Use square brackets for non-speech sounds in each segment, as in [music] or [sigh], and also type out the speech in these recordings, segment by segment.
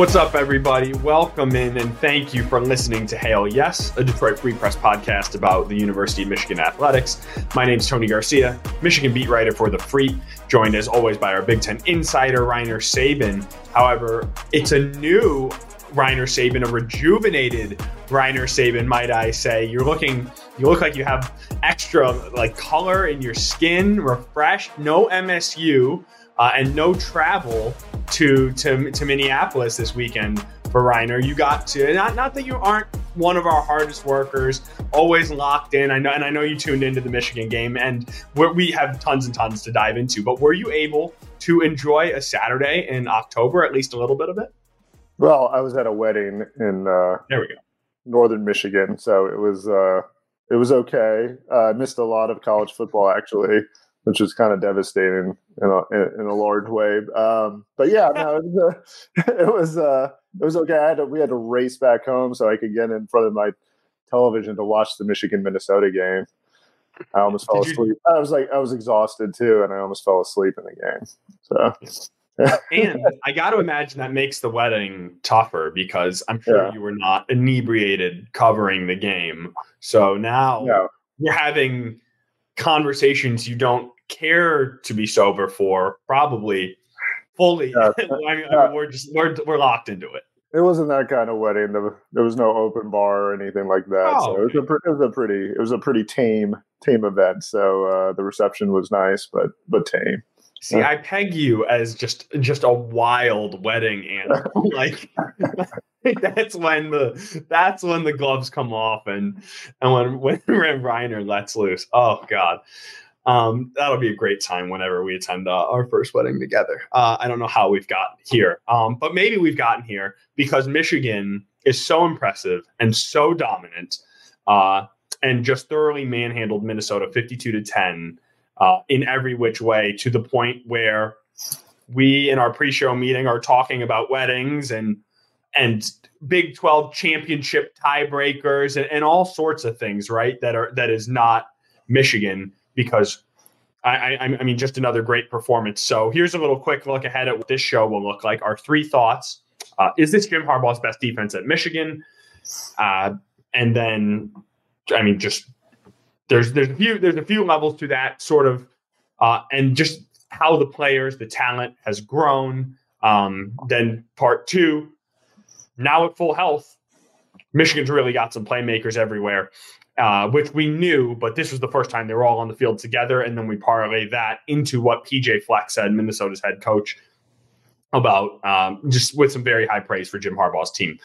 What's up, everybody? Welcome in and thank you for listening to Hail Yes, a Detroit Free Press podcast about the University of Michigan athletics. My name is Tony Garcia, Michigan beat writer for The Free, joined as always by our Big Ten insider, Rainer Sabin. However, it's a new Rainer Sabin, a rejuvenated Rainer Sabin, might I say. You're looking, you look like you have extra like color in your skin, refreshed, no MSU, uh, and no travel to, to to Minneapolis this weekend for Rainer. You got to not not that you aren't one of our hardest workers, always locked in. I know, and I know you tuned into the Michigan game, and we have tons and tons to dive into. But were you able to enjoy a Saturday in October, at least a little bit of it? Well, I was at a wedding in uh, there we go, northern Michigan, so it was uh, it was okay. Uh, I missed a lot of college football actually, which was kind of devastating in a in a large way. Um, but yeah, no, it was uh, [laughs] it was, uh, it was okay. I had to, we had to race back home so I could get in front of my television to watch the Michigan Minnesota game. I almost fell Did asleep. You... I was like I was exhausted too, and I almost fell asleep in the game. So and I got to imagine that makes the wedding tougher because I'm sure yeah. you were not inebriated covering the game. So now no. you're having conversations you don't care to be sober for, probably fully. Yeah. [laughs] I mean, mean, we're just we're we're locked into it. It wasn't that kind of wedding. There was no open bar or anything like that. Oh, so it was, a, it was a pretty it was a pretty tame tame event. So uh, the reception was nice, but but tame. See, I peg you as just just a wild wedding animal. [laughs] like [laughs] that's when the that's when the gloves come off and and when when Rainer lets loose. Oh God. Um, that'll be a great time whenever we attend uh, our first wedding together. Uh, I don't know how we've gotten here, um, but maybe we've gotten here because Michigan is so impressive and so dominant, uh, and just thoroughly manhandled Minnesota fifty-two to ten uh, in every which way to the point where we in our pre-show meeting are talking about weddings and and Big 12 championship tiebreakers and, and all sorts of things, right? That are that is not Michigan because I, I, I mean just another great performance. So here's a little quick look ahead at what this show will look like. Our three thoughts: uh, Is this Jim Harbaugh's best defense at Michigan? Uh, and then, I mean, just there's there's a few there's a few levels to that sort of, uh, and just how the players, the talent has grown. Um, then part two, now at full health, Michigan's really got some playmakers everywhere, uh, which we knew, but this was the first time they were all on the field together. And then we parlay that into what PJ Fleck said, Minnesota's head coach, about um, just with some very high praise for Jim Harbaugh's team.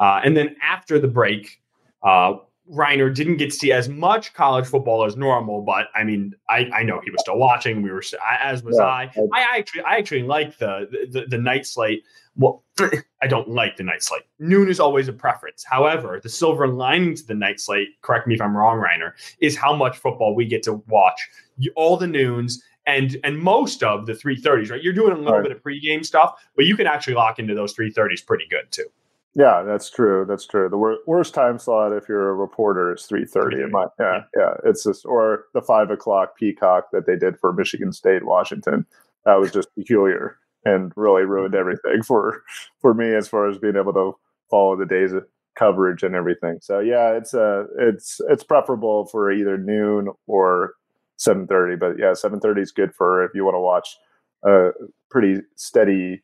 Uh, and then after the break, uh, Rainer didn't get to see as much college football as normal, but I mean, I, I know he was still watching. We were, as was yeah. I. I actually, I actually like the, the the night slate. Well, [clears throat] I don't like the night slate. Noon is always a preference. However, the silver lining to the night slate, correct me if I'm wrong, Rainer, is how much football we get to watch. All the noons and and most of the 330s, right? You're doing a little right. bit of pregame stuff, but you can actually lock into those 330s pretty good too. Yeah, that's true. That's true. The wor- worst time slot if you're a reporter is three thirty. Yeah, yeah. It's just or the five o'clock Peacock that they did for Michigan State, Washington. That was just peculiar and really ruined everything [laughs] for for me as far as being able to follow the days of coverage and everything. So yeah, it's uh it's it's preferable for either noon or seven thirty. But yeah, seven thirty is good for if you want to watch a pretty steady.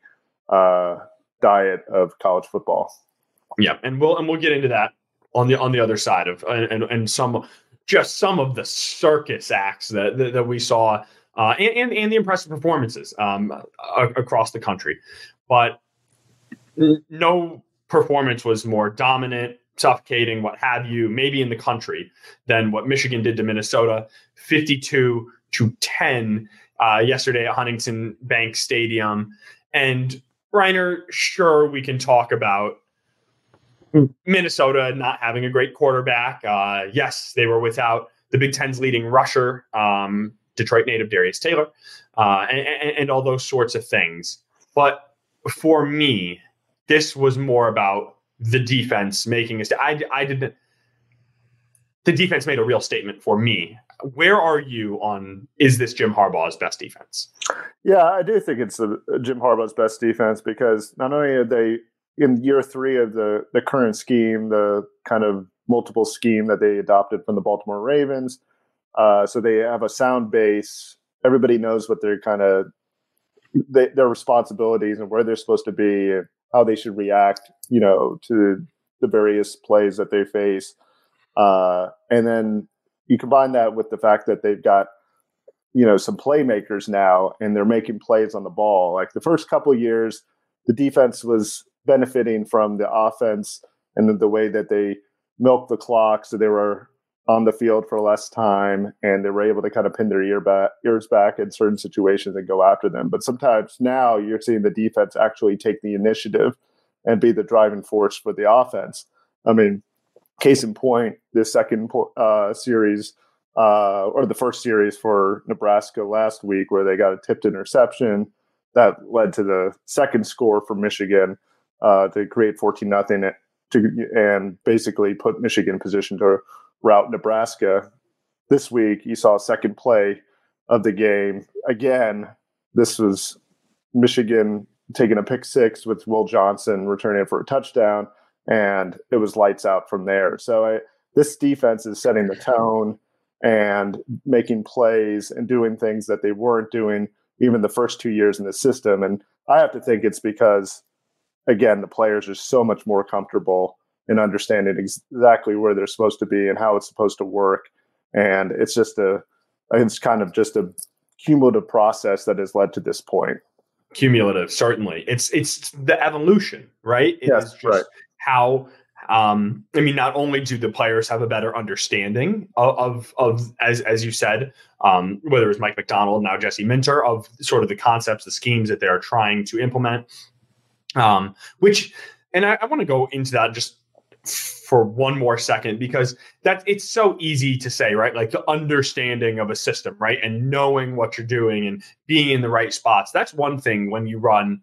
uh diet of college football. Yeah, and we'll and we'll get into that on the on the other side of and and some just some of the circus acts that that, that we saw uh, and, and, and the impressive performances um, across the country, but no performance was more dominant, suffocating, what have you, maybe in the country than what Michigan did to Minnesota, fifty-two to ten uh, yesterday at Huntington Bank Stadium, and Reiner, sure, we can talk about Minnesota not having a great quarterback. Uh, yes, they were without the Big Ten's leading rusher, um, Detroit native Darius Taylor, uh, and, and, and all those sorts of things. But for me, this was more about the defense making a st- I, I didn't. The defense made a real statement for me where are you on is this Jim Harbaugh's best defense? Yeah, I do think it's the, Jim Harbaugh's best defense because not only are they in year three of the the current scheme, the kind of multiple scheme that they adopted from the Baltimore Ravens. Uh, so they have a sound base. Everybody knows what their kind of they, their responsibilities and where they're supposed to be and how they should react, you know, to the various plays that they face. Uh, and then you combine that with the fact that they've got you know some playmakers now and they're making plays on the ball like the first couple years the defense was benefiting from the offense and the, the way that they milked the clock so they were on the field for less time and they were able to kind of pin their ear back, ears back in certain situations and go after them. But sometimes now you're seeing the defense actually take the initiative and be the driving force for the offense. I mean, case in point, this second uh, series uh, or the first series for Nebraska last week, where they got a tipped interception that led to the second score for Michigan uh, to create 14 nothing and basically put Michigan in position to route Nebraska. This week, you saw a second play of the game. Again, this was Michigan taking a pick six with Will Johnson returning for a touchdown, and it was lights out from there. So I, this defense is setting the tone and making plays and doing things that they weren't doing even the first two years in the system. And I have to think it's because, again, the players are so much more comfortable in understanding exactly where they're supposed to be and how it's supposed to work. And it's just a, it's kind of just a cumulative process that has led to this point. Cumulative, certainly. It's it's the evolution, right? It yes, right. How um, I mean, not only do the players have a better understanding of, of, of as, as you said, um, whether it's Mike Macdonald, now Jesse Minter, of sort of the concepts, the schemes that they're trying to implement, um, which, and I, I want to go into that just for one more second because that it's so easy to say right? Like the understanding of a system right? And knowing what you're doing and being in the right spots. That's one thing when you run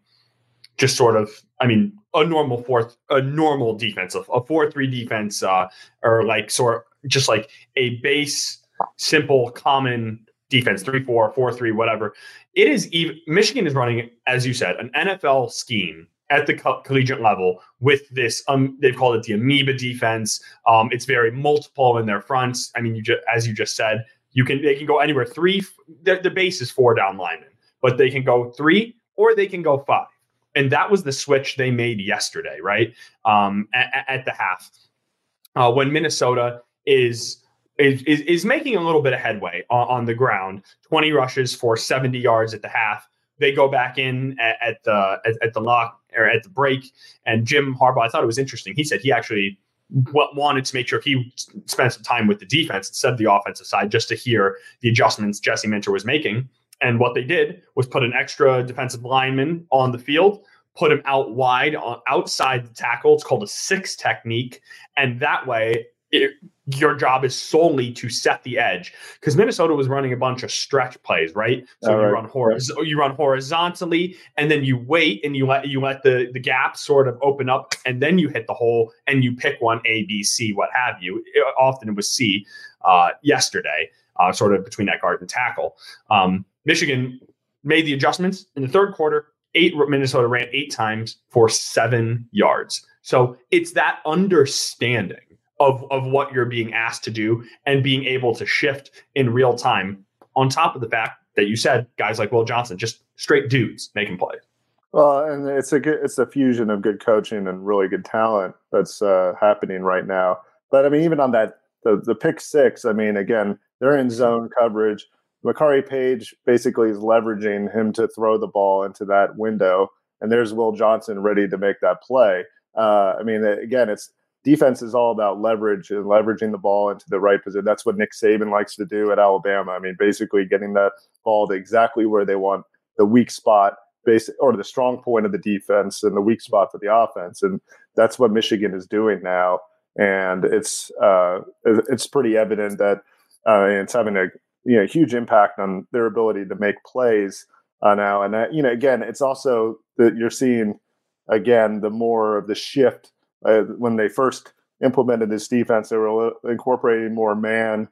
just sort of i mean a normal fourth, a normal defense, a four three defense, uh, or like sort just like a base, simple, common defense, three four, four three, whatever. It is even Michigan is running, as you said, an NFL scheme at the co- collegiate level with this. Um, they've called it the amoeba defense. Um, it's very multiple in their fronts. I mean, you just as you just said, you can they can go anywhere. Three, the, the base is four down linemen, but they can go three or they can go five and that was the switch they made yesterday, right? Um, at, at, the half, uh, when Minnesota is, is is making a little bit of headway on, on, the ground, twenty rushes for seventy yards at the half. They go back in at, at the at, at, the lock or at the break, and Jim Harbaugh. I thought it was interesting. He said he actually wanted to make sure he spent some time with the defense instead of the offensive side, just to hear the adjustments Jesse Minter was making. And what they did was put an extra defensive lineman on the field, put him out wide on outside the tackle. It's called a six technique. And that way, it, your job is solely to set the edge because Minnesota was running a bunch of stretch plays, right? So you run horiz- you run horizontally, and then you wait and you let you let the the gap sort of open up, and then you hit the hole and you pick one A, B, C, what have you. It, often it was C uh, yesterday, uh, sort of between that guard and tackle. Um, Michigan made the adjustments in the third quarter. Eight Minnesota ran eight times for seven yards. So it's that understanding of, of what you're being asked to do and being able to shift in real time. On top of the fact that you said guys like Will Johnson, just straight dudes making plays. Well, and it's a good, it's a fusion of good coaching and really good talent that's uh, happening right now. But I mean, even on that the the pick six, I mean, again, they're in zone coverage. Makari Paige basically is leveraging him to throw the ball into that window, and there's Will Johnson ready to make that play. Uh, I mean, again, it's defense is all about leverage and leveraging the ball into the right position. That's what Nick Saban likes to do at Alabama. I mean, basically getting that ball to exactly where they want the weak spot, basic or the strong point of the defense and the weak spot for the offense, and that's what Michigan is doing now. And it's uh, it's pretty evident that uh, it's having a you know huge impact on their ability to make plays uh, now. And you know, again, it's also that you're seeing again the more of the shift uh, when they first implemented this defense. They were incorporating more man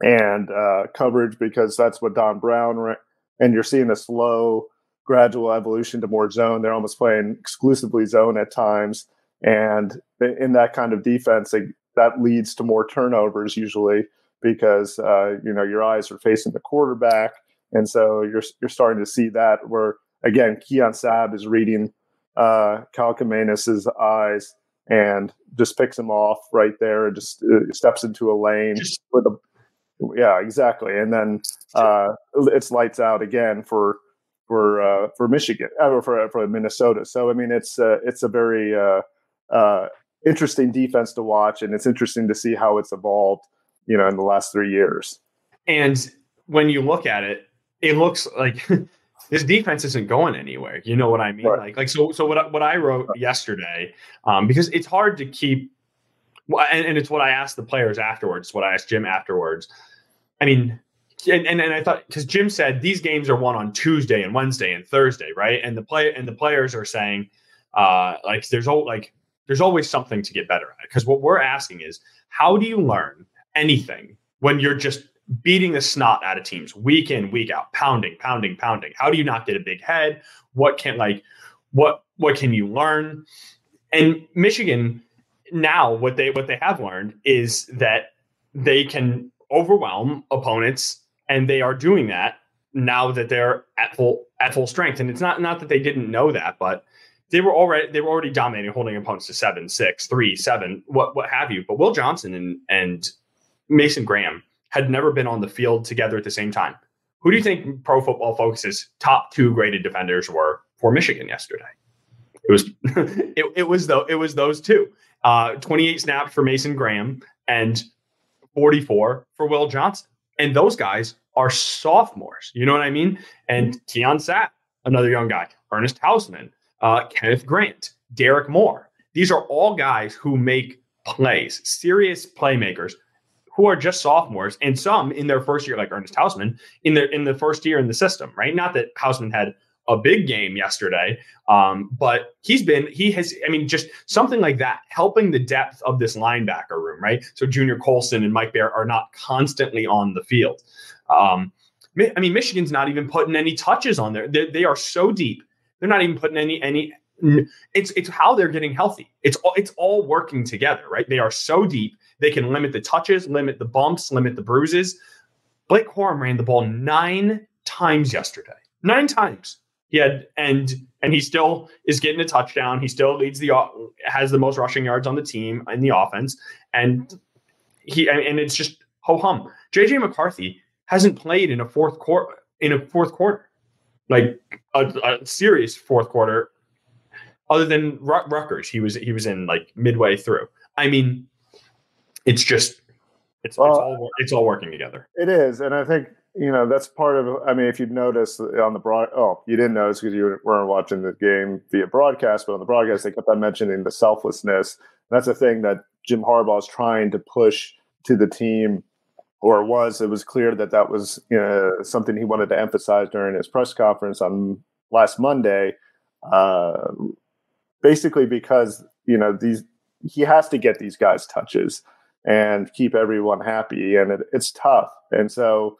and uh, coverage because that's what Don Brown. Ran, and you're seeing a slow gradual evolution to more zone. They're almost playing exclusively zone at times, and in that kind of defense, that leads to more turnovers usually because uh, you know your eyes are facing the quarterback, and so you're you're starting to see that where again Keon Sabb is reading uh, Kaliakmanis's eyes and just picks him off right there and just uh, steps into a lane with a yeah exactly and then uh, it's lights out again for for uh, for Michigan or uh, for for Minnesota. So I mean, it's uh, it's a very uh, uh, interesting defense to watch, and it's interesting to see how it's evolved. You know, in the last three years. And when you look at it, it looks like [laughs] this defense isn't going anywhere. You know what I mean? Right. Like, like so. So what what I wrote yesterday, um, because it's hard to keep, and, and it's what I asked the players afterwards. What I asked Jim afterwards. I mean, and, and, and I thought because Jim said these games are won on Tuesday and Wednesday and Thursday, right? And the play and the players are saying, uh, like there's all like there's always something to get better at. Because what we're asking is, how do you learn anything when you're just beating the snot out of teams week in, week out, pounding, pounding, pounding? How do you not get a big head? What can like what what can you learn? And Michigan now what they what they have learned is that they can overwhelm opponents and they are doing that now that they're at full at full strength. And it's not not that they didn't know that, but they were already they were already dominating, holding opponents to seven, six, three, seven, what what have you. But Will Johnson and and Mason Graham had never been on the field together at the same time. Who do you think Pro Football Focus's top two graded defenders were for Michigan yesterday? It was [laughs] it, it was though it was those two. Uh, 28 snaps for Mason Graham and 44 for Will Johnson. And those guys are sophomores. You know what I mean? And Keon Sabb, another young guy, Ernest Hausmann, uh, Kenneth Grant, Derrick Moore. These are all guys who make plays, serious playmakers who are just sophomores, and some in their first year, like Ernest Hausmann, in their in the first year in the system, right? Not that Hausmann had a big game yesterday. Um, but he's been, he has, I mean, just something like that, helping the depth of this linebacker room, right? So Junior Colson and Mike Barrett are not constantly on the field. Um, I mean, Michigan's not even putting any touches on there. They, they are so deep. They're not even putting any any. It's it's how they're getting healthy. It's all it's all working together, right? They are so deep. They can limit the touches, limit the bumps, limit the bruises. Blake Corum ran the ball nine times yesterday. Nine times. He had and and he still is getting a touchdown. He still leads the has the most rushing yards on the team in the offense, and he and it's just ho hum. JJ McCarthy hasn't played in a fourth quarter in a fourth quarter, like a, a serious fourth quarter, other than Rutgers. He was he was in like midway through. I mean, it's just it's, well, it's all it's all working together. It is, and I think you know that's part of i mean if you'd notice on the broad oh you didn't notice because you weren't watching the game via broadcast but on the broadcast they kept on mentioning the selflessness. That's a thing that jim harbaugh is trying to push to the team or was. It was clear that that was you know, something he wanted to emphasize during his press conference on last monday uh, basically because you know these he has to get these guys touches and keep everyone happy and it, it's tough and so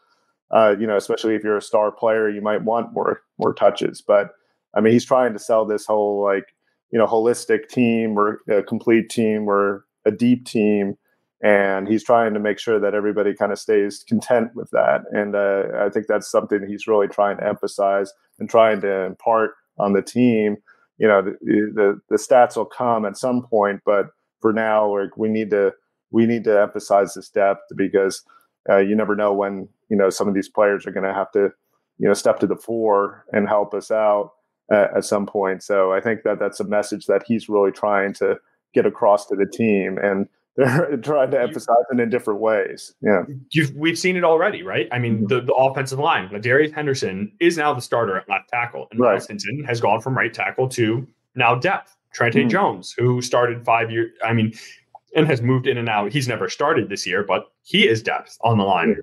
uh, you know, especially if you're a star player, you might want more more touches. But I mean, he's trying to sell this whole like you know holistic team or a complete team or a deep team, and he's trying to make sure that everybody kind of stays content with that. And uh, I think that's something he's really trying to emphasize and trying to impart on the team. You know, the the, the stats will come at some point, but for now, like we need to we need to emphasize this depth because uh, you never know when you know some of these players are going to have to you know step to the fore and help us out at, at some point. So I think that that's a message that he's really trying to get across to the team and [laughs] they're trying to emphasize it in different ways. Yeah, You've, we've seen it already, right? I mean, the, the offensive line, Darius Henderson is now the starter at left tackle, and right. Myles Hinton has gone from right tackle to now depth. Trente mm-hmm. Jones, who started five years, I mean, and has moved in and out. He's never started this year, but he is depth on the line.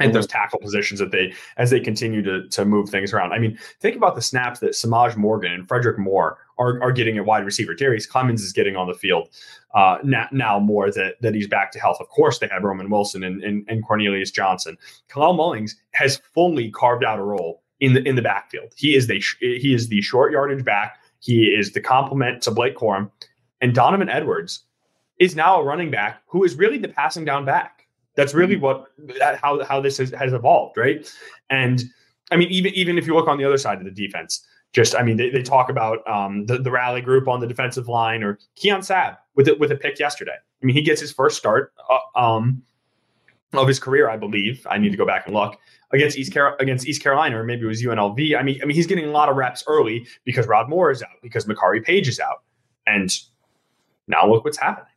And those tackle positions that they, as they continue to, to move things around. I mean, think about the snaps that Semaj Morgan and Fredrick Moore are, are getting at wide receiver. Darrius Clemons is getting on the field uh, now, now, more that, that he's back to health. Of course, they have Roman Wilson and, and, and Cornelius Johnson. Kalel Mullings has fully carved out a role in the in the backfield. He is the he is the short yardage back. He is the complement to Blake Corum, and Donovan Edwards is now a running back who is really the passing down back. That's really mm-hmm. what how how this has, has evolved, right? And I mean, even even if you look on the other side of the defense, just I mean, they, they talk about um, the the rally group on the defensive line or Keon Sabb with it with a pick yesterday. I mean, he gets his first start uh, um, of his career, I believe. I need to go back and look against East Car- against East Carolina, or maybe it was UNLV. I mean, I mean, he's getting a lot of reps early because Rod Moore is out, because Makari Paige is out, and now look what's happening.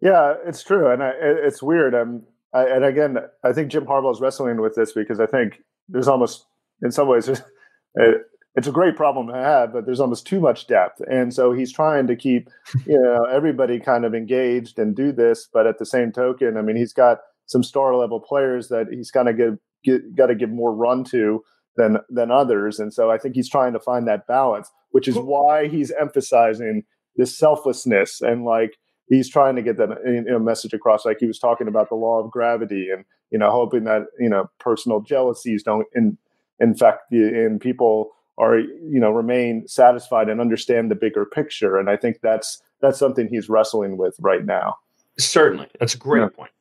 Yeah, it's true, and I, it's weird. Um, I, and again, I think Jim Harbaugh is wrestling with this because I think there's almost, in some ways, [laughs] it's a great problem to have, but there's almost too much depth, and so he's trying to keep, you know, everybody kind of engaged and do this. But at the same token, I mean, he's got some star level players that he's kind of give, get, got to give more run to than than others, and so I think he's trying to find that balance, which is why he's emphasizing this selflessness and like he's trying to get that you know, message across. Like he was talking about the law of gravity and you know hoping that you know personal jealousies don't in, infect you and people are you know remain satisfied and understand the bigger picture. And I think that's that's something he's wrestling with right now. Certainly, that's a great yeah. point.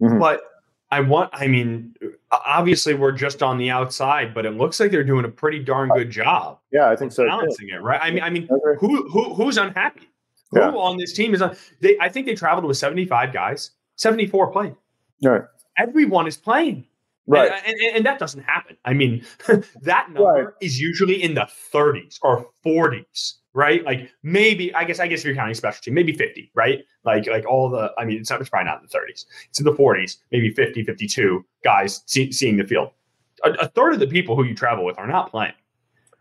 Mm-hmm. But I want, I mean, obviously we're just on the outside, but it looks like they're doing a pretty darn good job. Yeah, I think so. Balancing it, right? I mean, I mean, who who who's unhappy? Who yeah. on this team is on? They, I think they traveled with seventy five guys, seventy four playing. Right. Everyone is playing. Right. And, and, and, that doesn't happen. I mean, [laughs] that number right. is usually in the 30s or 40s, right? Like maybe, I guess, I guess if you're counting specialty, maybe 50, right? Like, like all the, I mean, it's, not, it's probably not in the 30s. It's in the 40s, maybe 50, 52 guys see, seeing the field. A, a, third of the people who you travel with are not playing.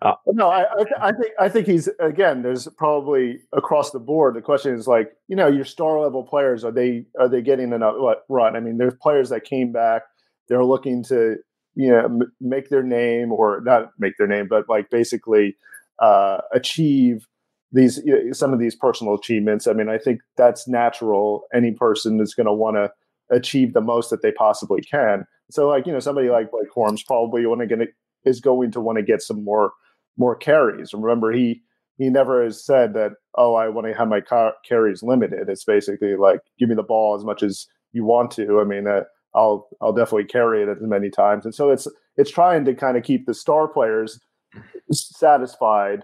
Uh, no, I, I, I, think I think he's again. There's probably across the board. The question is like, you know, your star level players are they are they getting enough run? I mean, there's players that came back they're looking to you know m- make their name or not make their name but like basically uh, achieve these you know, some of these personal achievements i mean i think that's natural any person is going to want to achieve the most that they possibly can so like you know somebody like like Corum's probably want to get is going to want to get some more more carries remember he he never has said that oh i want to have my car- carries limited it's basically like give me the ball as much as you want to i mean uh, I'll I'll definitely carry it as many times. And so it's it's trying to kind of keep the star players satisfied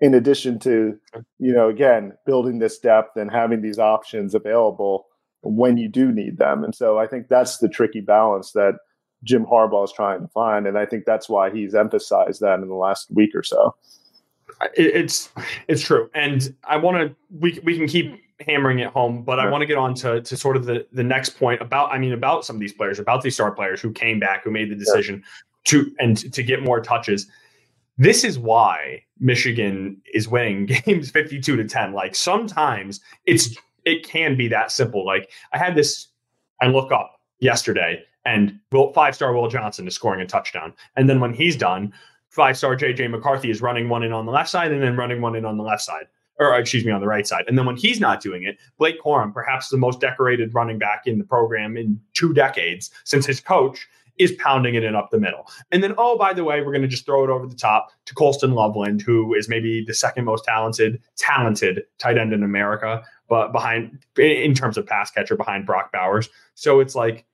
in addition to you know again building this depth and having these options available when you do need them. And so I think that's the tricky balance that Jim Harbaugh is trying to find, and I think that's why he's emphasized that in the last week or so. It's it's true, and I want to we we can keep hammering it home, but I want to get on to, to sort of the, the next point about, I mean, about some of these players, about these star players who came back, who made the decision to, and to get more touches. This is why Michigan is winning [laughs] games 52 to 10. Like sometimes it's, it can be that simple. Like I had this, I look up yesterday and Will, five star Will Johnson is scoring a touchdown. And then when he's done, five star JJ McCarthy is running one in on the left side and then running one in on the left side or excuse me, on the right side. And then when he's not doing it, Blake Corum, perhaps the most decorated running back in the program in two decades since his coach, is pounding it in up the middle. And then, oh, by the way, we're going to just throw it over the top to Colston Loveland, who is maybe the second most talented, talented tight end in America, but behind in terms of pass catcher behind Brock Bowers. So it's like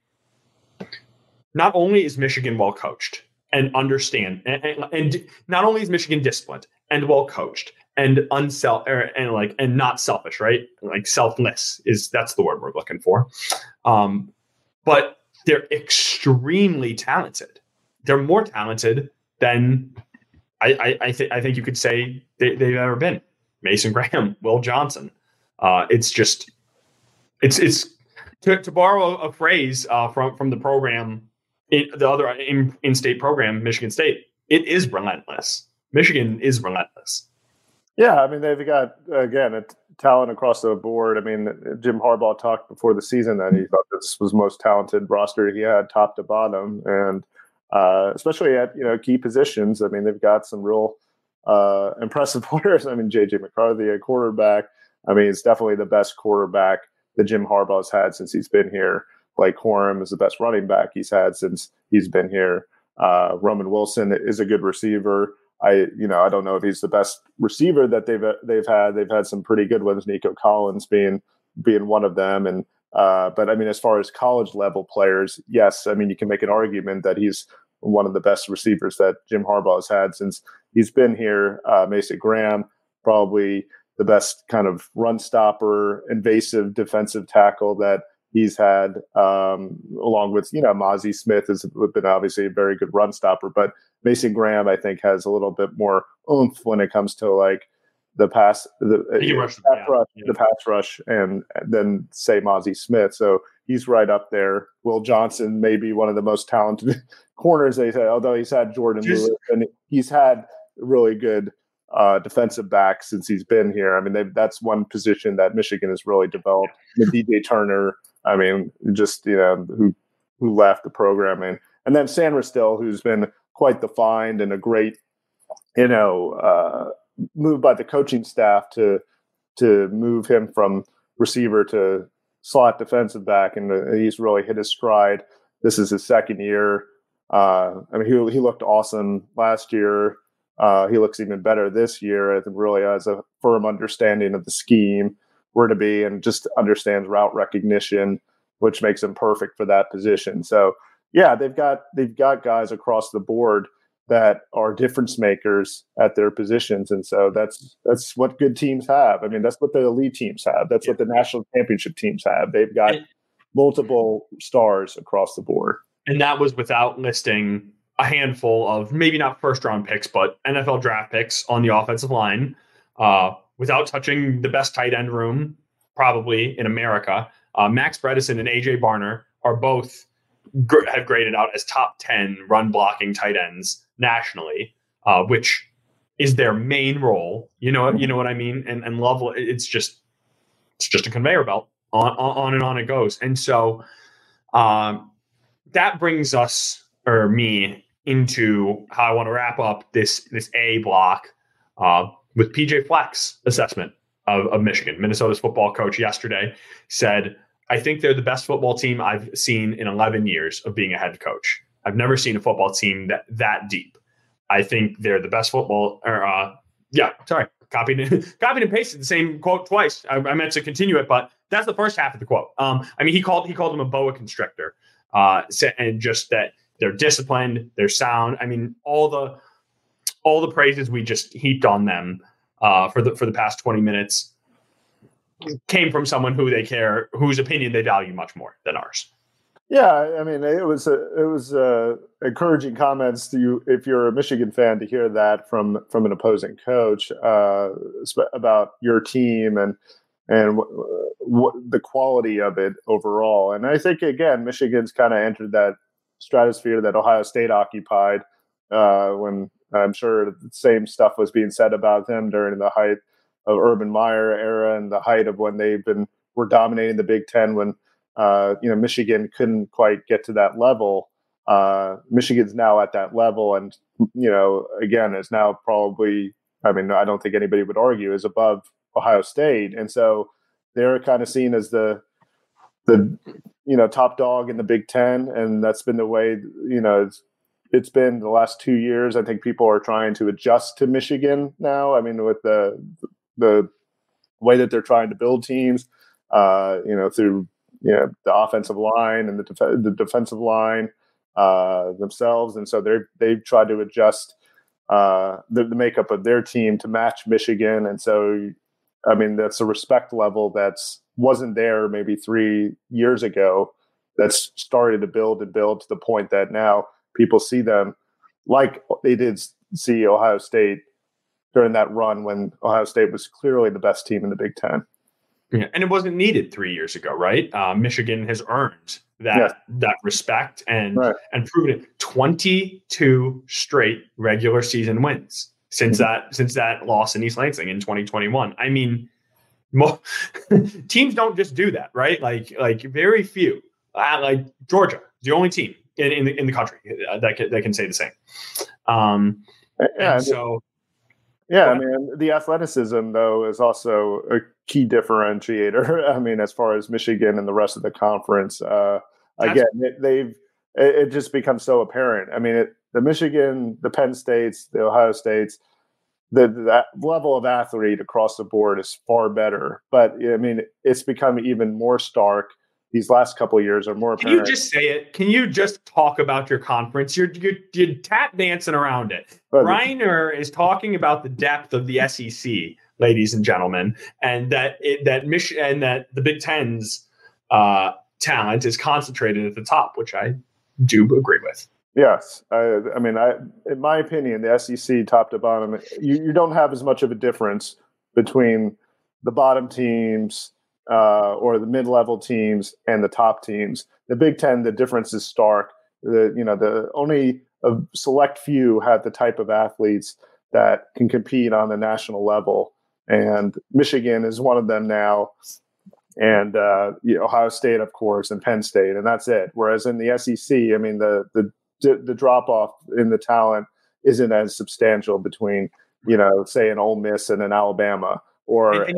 not only is Michigan well coached and understand, and, and, and not only is Michigan disciplined and well coached, and unself er, and like and not selfish, right? Like selfless is that's the word we're looking for. Um, but they're extremely talented. They're more talented than I I, I, th- I think you could say they, have ever been. Mason Graham, [laughs] Will Johnson. Uh, it's just it's it's to, to borrow a phrase uh, from from the program, the other in, in-state program, Michigan State. It is relentless. Michigan is relentless. Yeah, I mean they've got again a talent across the board. I mean Jim Harbaugh talked before the season that he thought this was most talented roster he had, top to bottom, and uh, especially at you know key positions. I mean they've got some real uh, impressive [laughs] players. I mean JJ McCarthy, a quarterback. I mean it's definitely the best quarterback that Jim Harbaugh's had since he's been here. Like Corum is the best running back he's had since he's been here. Uh, Roman Wilson is a good receiver. I, you know, I don't know if he's the best receiver that they've they've had. They've had some pretty good ones. Nico Collins being being one of them, and uh, but I mean, as far as college level players, yes, I mean, you can make an argument that he's one of the best receivers that Jim Harbaugh has had since he's been here. Uh, Mason Graham, probably the best kind of run stopper, invasive defensive tackle that he's had, um, along with, you know, Mazi Smith has been obviously a very good run stopper, but Mason Graham, I think, has a little bit more oomph when it comes to like the pass, the, uh, pass rush, yeah. the pass rush, and then say Mazi Smith. So he's right up there. Will Johnson may be one of the most talented [laughs] corners they say, although he's had Jourdan Just, Lewis and he's had really good uh, defensive back since he's been here. I mean, that's one position that Michigan has really developed. The DJ Turner, I mean, just you know who who left the programming, and then Sainristil, who's been quite the find and a great, you know, uh, move by the coaching staff to to move him from receiver to slot defensive back, and uh, he's really hit his stride. This is his second year. Uh, I mean, he he looked awesome last year. Uh, he looks even better this year. I think really has a firm understanding of the scheme, where to be, and just understands route recognition, which makes him perfect for that position. So yeah, they've got they've got guys across the board that are difference makers at their positions, and so that's that's what good teams have. I mean, that's what the elite teams have. That's yeah. what the national championship teams have. They've got and, multiple stars across the board, and that was without listing a handful of maybe not first round picks, but NFL draft picks on the offensive line, uh, without touching the best tight end room probably in America. Uh, Max Bredeson and AJ Barner are both gr- have graded out as top ten run blocking tight ends nationally, uh, which is their main role. You know, you know what I mean. And and Love, it's just it's just a conveyor belt on on and on it goes. And so um, that brings us or me into how I want to wrap up this this A block uh, with PJ Fleck's assessment of, of Michigan. Minnesota's football coach yesterday said, "I think they're the best football team I've seen in 11 years of being a head coach. I've never seen a football team that that deep. I think they're the best football. Or uh, yeah, sorry, copied and [laughs] copied and pasted the same quote twice. I, I, meant to continue it, but that's the first half of the quote. Um, I mean, he called he called him a boa constrictor, uh, and just that they're disciplined, they're sound. I mean, all the all the praises we just heaped on them uh, for the for the past twenty minutes came from someone who they care, whose opinion they value much more than ours. Yeah, I mean, it was a, it was a encouraging comments to you if you're a Michigan fan to hear that from from an opposing coach uh, about your team and and w- w- the quality of it overall. And I think again, Michigan's kind of entered that stratosphere that Ohio State occupied uh, when I'm sure the same stuff was being said about them during the height of Urban Meyer era and the height of when they've been were dominating the Big Ten when uh, you know Michigan couldn't quite get to that level. Uh, Michigan's now at that level, and you know again is now probably. I mean, I don't think anybody would argue is above Ohio State, and so they're kind of seen as the the you know top dog in the Big Ten, and that's been the way you know it's, been the last two years. I think people are trying to adjust to Michigan now. I mean, with the the way that they're trying to build teams, uh, you know, through you know the offensive line and the def- the defensive line uh, themselves, and so they're they've tried to adjust uh, the, the makeup of their team to match Michigan, and so I mean that's a respect level that's wasn't there maybe three years ago that's started to build and build to the point that now people see them like they did see Ohio State during that run when Ohio State was clearly the best team in the Big Ten. Yeah, and it wasn't needed three years ago, right? Uh, Michigan has earned that yes. that respect and right. and proven it. Twenty two straight regular season wins since mm-hmm. that since that loss in East Lansing in 2021. I mean, mo- [laughs] teams don't just do that, right? Like like very few. Uh, like Georgia, the only team in, in the in the country uh, that can, that can say the same. Um, yeah, so. Yeah, I mean, the athleticism though is also a key differentiator. [laughs] I mean, as far as Michigan and the rest of the conference, uh, again, they've it, it just becomes so apparent. I mean, it, the Michigan, the Penn States, the Ohio States, the that level of athlete across the board is far better. But I mean, it's become even more stark. These last couple of years are more. Can you just say it? Can you just talk about your conference? You're you're, you're tap dancing around it. But, Rainer is talking about the depth of the SEC, ladies and gentlemen, and that it, that mission and that the Big Ten's uh, talent is concentrated at the top, which I do agree with. Yes, I, I, mean, I, in my opinion, the SEC top to bottom, you, you don't have as much of a difference between the bottom teams uh, or the mid-level teams and the top teams. The Big Ten, the difference is stark. The you know the only a select few have the type of athletes that can compete on the national level, and Michigan is one of them now and uh, you know, Ohio State, of course, and Penn State, and that's it. Whereas in the SEC, I mean, the the the drop off in the talent isn't as substantial between you know, say an Ole Miss and an Alabama or a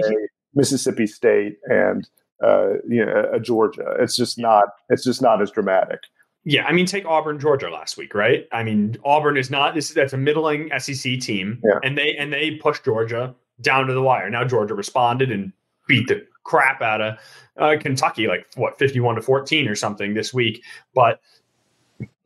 Mississippi State and uh, you know a Georgia. It's just not it's just not as dramatic. Yeah, I mean, take Auburn, Georgia last week, right? I mean, Auburn is not this. That's a middling SEC team, yeah. and they and they pushed Georgia down to the wire. Now Georgia responded and beat the crap out of uh, Kentucky, like what, 51 to 14 or something this week. But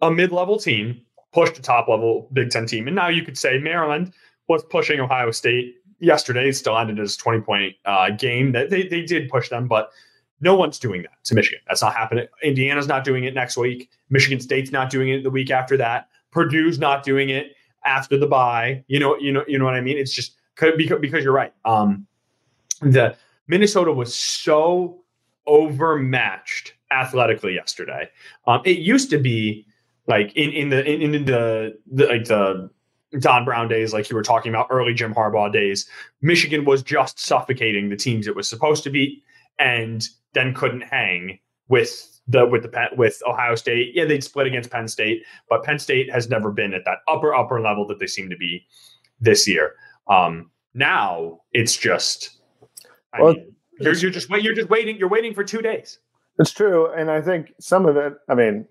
a mid level team pushed a top level Big Ten team. And now you could say Maryland was pushing Ohio State yesterday, still ended as 20 point uh, game. That they, they did push them, but no one's doing that to Michigan. That's not happening. Indiana's not doing it next week. Michigan State's not doing it the week after that. Purdue's not doing it after the bye. You know, you know, you know what I mean? It's just because, because you're right. Um, the Minnesota was so overmatched athletically yesterday. Um, it used to be like in in the in, in the, the like the Don Brown days, like you were talking about early Jim Harbaugh days. Michigan was just suffocating the teams it was supposed to beat, and then couldn't hang with the with the with Ohio State. Yeah, they'd split against Penn State, but Penn State has never been at that upper upper level that they seem to be this year. Um, now it's just I well, mean, you're, you're just you're just waiting. You're waiting for two days. It's true, and I think some of it. I mean,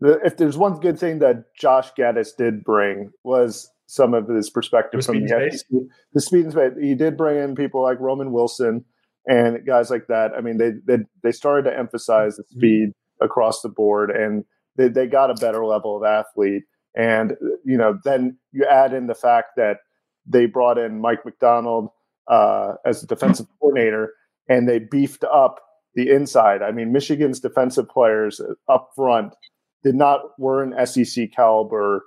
if there's one good thing that Josh Gattis did bring was some of his perspective from the SEC. The speed and space. He did bring in people like Roman Wilson and guys like that. I mean, they they they started to emphasize the mm-hmm. speed mm-hmm. across the board, and they they got a better level of athlete. And you know, then you add in the fact that they brought in Mike Macdonald uh, as a defensive coordinator, and they beefed up the inside. I mean, Michigan's defensive players up front did not were an SEC caliber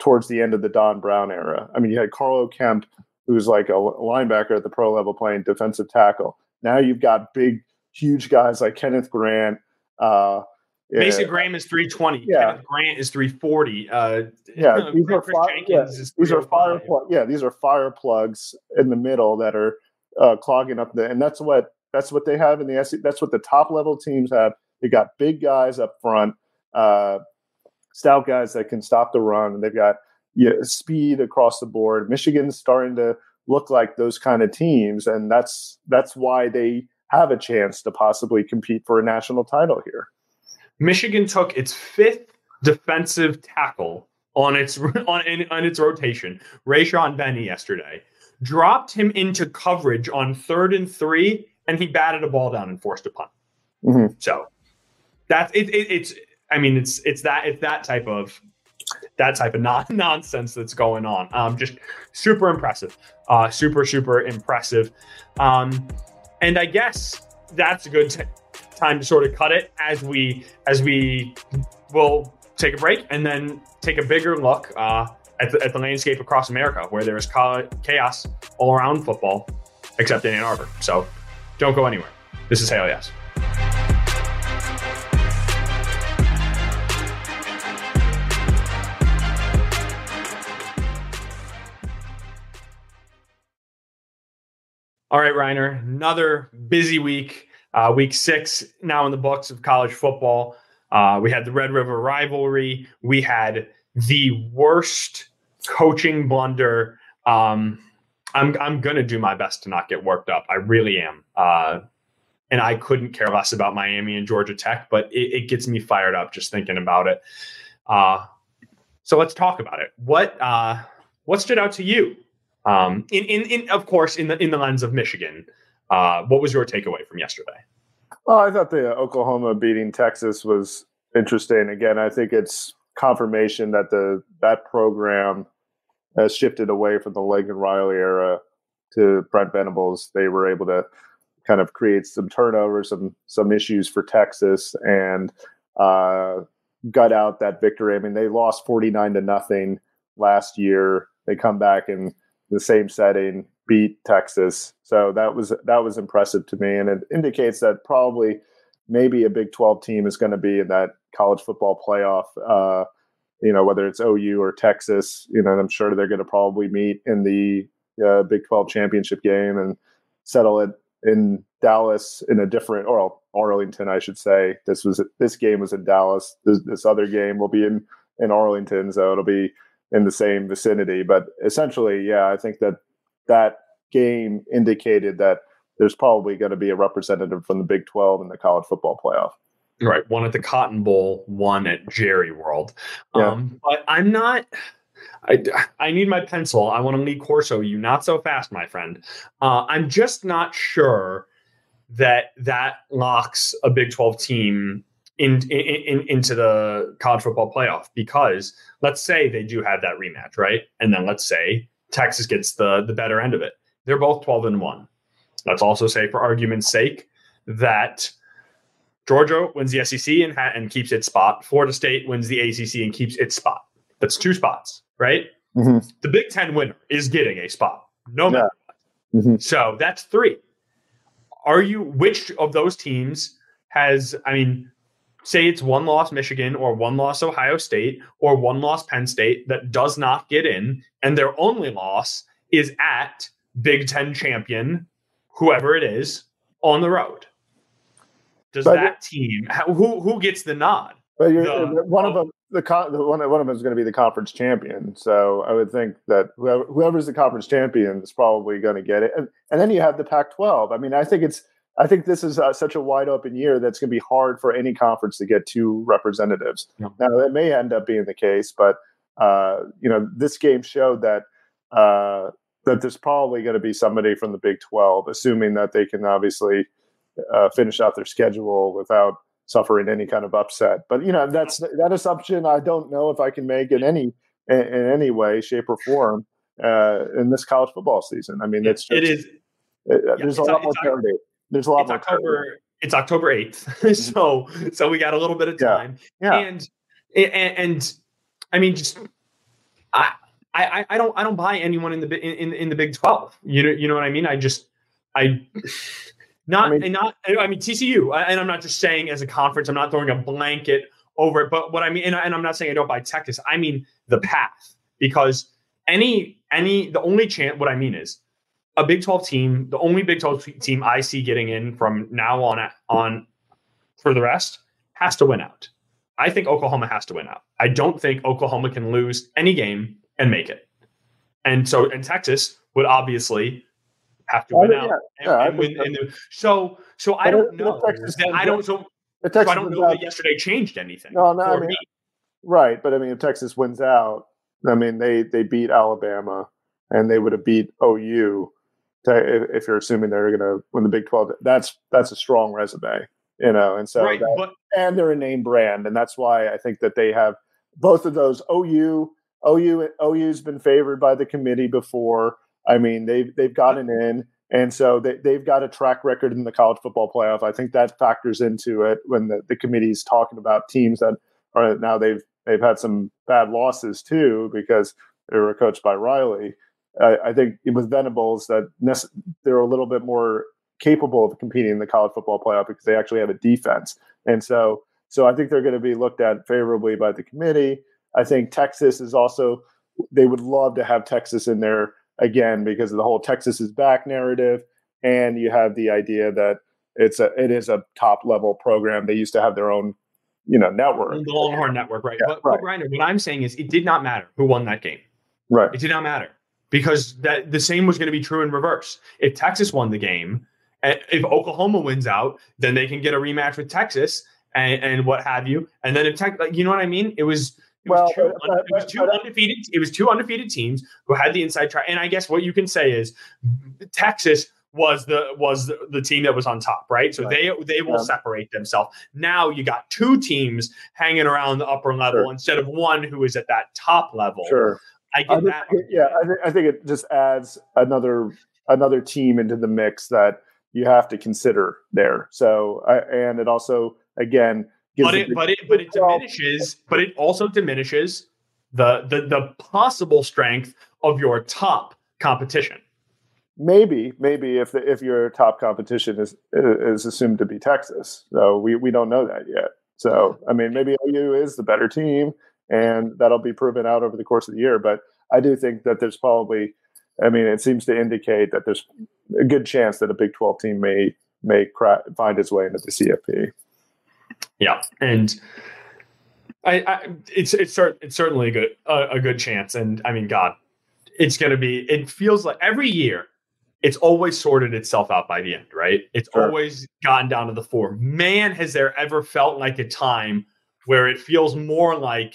towards the end of the Don Brown era. I mean, you had Carlo Kemp, who's like a linebacker at the pro level playing defensive tackle. Now you've got big, huge guys like Kenneth Grant. Uh, Mason Graham is 320. Yeah. Kenneth Grant is 340. Uh, yeah, these are, fire, yeah, these are fire pl- yeah, these are fire plugs in the middle that are uh, clogging up the and that's what that's what they have in the SEC. That's what the top level teams have. They got big guys up front, uh, stout guys that can stop the run. They've got yeah, speed across the board. Michigan's starting to look like those kind of teams, and that's that's why they have a chance to possibly compete for a national title here. Michigan took its fifth defensive tackle on its [laughs] on, in, on its rotation, Rayshaun Benny yesterday, dropped him into coverage on third and three, and he batted a ball down and forced a punt. Mm-hmm. So that's it, it, It's I mean it's it's that it's that type of that type of non- [laughs] nonsense that's going on. Um, just super impressive, uh, super super impressive. Um, and I guess that's a good t- time to sort of cut it as we as we will take a break and then take a bigger look uh, at, the, at the landscape across America, where there is chaos all around football, except in Ann Arbor. So don't go anywhere. This is Hail Yes. All right, Rainer, another busy week uh, week six now in the books of college football. Uh, we had the Red River rivalry. We had the worst coaching blunder. Um, I'm I'm gonna do my best to not get worked up. I really am. Uh, and I couldn't care less about Miami and Georgia Tech, but it, it gets me fired up just thinking about it. Uh, so let's talk about it. What uh, what stood out to you? Um, in, in in of course in the in the lens of Michigan, uh, what was your takeaway from yesterday? Well, I thought the Oklahoma beating Texas was interesting. Again, I think it's confirmation that the that program has shifted away from the Lincoln Riley era to Brent Venables. They were able to kind of create some turnover, some some issues for Texas, and uh, gut out that victory. I mean, they lost forty nine to nothing last year. They come back in the same setting, beat Texas. So that was that was impressive to me, and it indicates that probably maybe a Big Twelve team is going to be in that college football playoff. Uh, you know, whether it's OU or Texas, you know, I'm sure they're going to probably meet in the uh, Big 12 championship game and settle it in Dallas in a different or Arlington, I should say. This was this game was in Dallas. This, this other game will be in in Arlington, so it'll be in the same vicinity. But essentially, yeah, I think that that game indicated that there's probably going to be a representative from the Big 12 in the college football playoff. Right, one at the Cotton Bowl, one at Jerry World. Yeah. Um, but I'm not. I, I need my pencil. I want to Lee Corso you not so fast, my friend. Uh, I'm just not sure that that locks a Big 12 team in, in, in, into the college football playoff because let's say they do have that rematch, right? And then let's say Texas gets the the better end of it. They're both 12 and 1. Let's also say, for argument's sake, that Georgia wins the SEC and, and keeps its spot. Florida State wins the ACC and keeps its spot. That's two spots right? Mm-hmm. The Big Ten winner is getting a spot, no matter what. Mm-hmm. So that's three. Are you which of those teams has? I mean, say it's one loss Michigan or one loss Ohio State or one loss Penn State that does not get in, and their only loss is at Big Ten champion, whoever it is, on the road. Does but that team who who gets the nod? But the, one of them the, the one, one of them is going to be the conference champion. So I would think that whoever, whoever's the conference champion is probably going to get it. And, and then you have the Pac-12. I mean, I think it's I think this is uh, such a wide open year that's going to be hard for any conference to get two representatives. Yeah. Now it may end up being the case, but uh, you know this game showed that uh, that there's probably going to be somebody from the Big 12, assuming that they can obviously uh, finish out their schedule without suffering any kind of upset. But you know, that's that assumption I don't know if I can make in any in, in any way, shape, or form uh, in this college football season. I mean, it's just, it is. It, yeah, there's a lot more parity. There's a lot more October. It's October 8th, [laughs] mm-hmm. so so we got a little bit of time. Yeah. yeah. And, and and I mean, just I. I, I don't I don't buy anyone in the in, in the Big Twelve. You know you know what I mean. I just I [sighs] not I mean, not I mean TCU, and I'm not just saying as a conference. I'm not throwing a blanket over it. But what I mean, and, and I'm not saying I don't buy Texas. I mean the path because any any the only chance. What I mean is a Big 12 team. The only Big 12 team I see getting in from now on on for the rest has to win out. I think Oklahoma has to win out. I don't think Oklahoma can lose any game and make it. And so, and Texas would obviously have to oh, win out. Yeah, and, and and the, so, so I don't know. I don't. So, so I don't know out, that yesterday changed anything. No, no, I mean, right. But I mean, if Texas wins out, I mean, they they beat Alabama, and they would have beat OU. If, you're assuming they're going to win the Big Twelve, that's that's a strong resume, you know. And so, right, that, but, and they're a name brand, and that's why I think that they have both of those. OU, OU, OU's been favored by the committee before. I mean, they've they've gotten in, and so they they've got a track record in the college football playoff. I think that factors into it when the, the committee's talking about teams that are now they've they've had some bad losses too because they were coached by Riley. I, I think with Venables that they're a little bit more capable of competing in the college football playoff because they actually have a defense, and so so I think they're going to be looked at favorably by the committee. I think Texas is also they would love to have Texas in there again because of the whole Texas is back narrative, and you have the idea that it's a it is a top level program. They used to have their own you know network, the Longhorn network, right? Yeah, but, right. but Rainer, what I'm saying is, it did not matter who won that game. Right. It did not matter because that the same was going to be true in reverse. If Texas won the game if Oklahoma wins out, then they can get a rematch with Texas and, and what have you. And then if Tech, like, you know what I mean? It was. It was, Well, two, but- it was two but- uh, undefeated. It was two undefeated teams who had the inside track. And I guess what you can say is Texas was the was the, the team that was on top, right? So they they will Yeah. separate themselves. Now you got two teams hanging around the upper level Sure. instead of one who is at that top level. Sure. I I get think, that. yeah, I think, I think it just adds another another team into the mix that you have to consider there. So, I, and it also again gives but it but it but it diminishes but it also diminishes the the the possible strength of your top competition. maybe maybe if the, if your top competition is is assumed to be Texas. So we we don't know that yet. So I mean, maybe OU is the better team, and that'll be proven out over the course of the year. But I do think that there's probably, I mean, it seems to indicate that there's a good chance that a Big Twelve team may may cra- find its way into the CFP. Yeah, and I, I it's it's cer- it's certainly a good a, a good chance. And I mean, God, it's going to be. It feels like every year. It's always sorted itself out by the end, right? It's Sure. always gotten down to the four. Man, has there ever felt like a time where it feels more like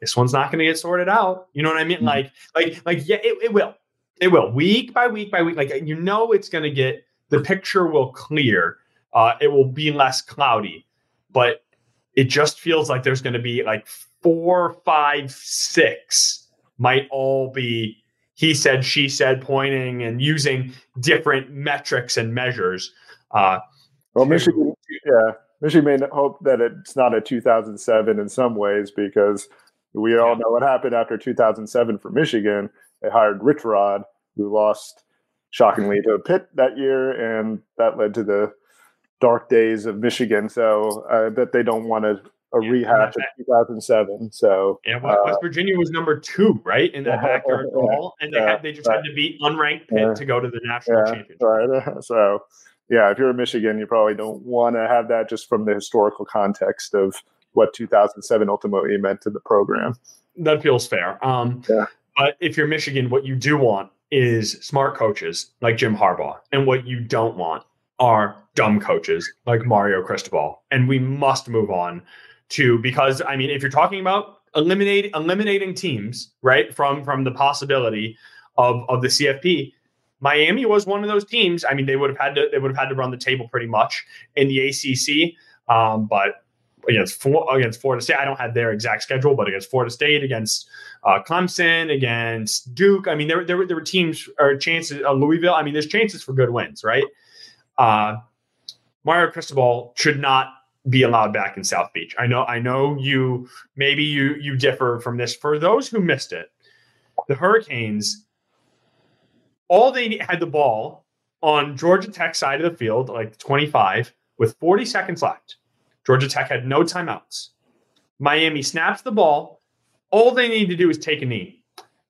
this one's not going to get sorted out? You know what I mean? Mhm. Like, like, like, yeah, it, it will. It will. Week by week by week. Like, you know, it's going to get the picture will clear. Uh, it will be less cloudy, but it just feels like there's going to be like four, five, six might all be he said, she said, pointing and using different metrics and measures. Uh, Well, Michigan, yeah, Michigan may hope that it's not a 2007 in some ways because we all know what happened after 2007 for Michigan. They hired Rich Rod, who lost shockingly to Pitt that year, and that led to the dark days of Michigan. So I bet they don't want a, a Yeah, rehash of 2007. So Yeah, West, Uh, Virginia was number two, right, in that backyard [laughs] yeah, and they yeah, had they just had to beat unranked Pitt to go to the national championship. right. [laughs] So yeah, if you're in Michigan, you probably don't want to have that just from the historical context of what 2007 ultimately meant to the program. That feels fair. Um, Yeah. But if you're Michigan, what you do want is smart coaches like Jim Harbaugh, and what you don't want are dumb coaches like Mario Cristobal. And we must move on to because I mean, if you're talking about eliminate eliminating teams, right, from from the possibility of of the CFP, Miami was one of those teams. I mean, they would have had to they would have had to run the table pretty much in the ACC, um, but against Flo- against Florida State, I don't have their exact schedule, but against Florida State, against uh, Clemson, against Duke, I mean, there there were there were teams or chances. Uh, Louisville, I mean, there's chances for good wins, right? Uh, Mario Cristobal should not be allowed back in South Beach. I know, I know you maybe you you differ from this. For those who missed it, the Hurricanes, all they had the ball on Georgia Tech side of the field, like 25, with 40 seconds left. Georgia Tech had no timeouts. Miami snaps the ball. All they need to do is take a knee.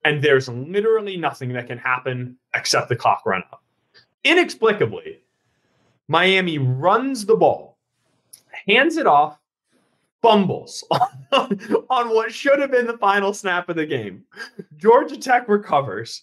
And there's literally nothing that can happen except the clock run up. Inexplicably, Miami runs the ball, hands it off, fumbles on, [laughs] on what should have been the final snap of the game. Georgia Tech recovers,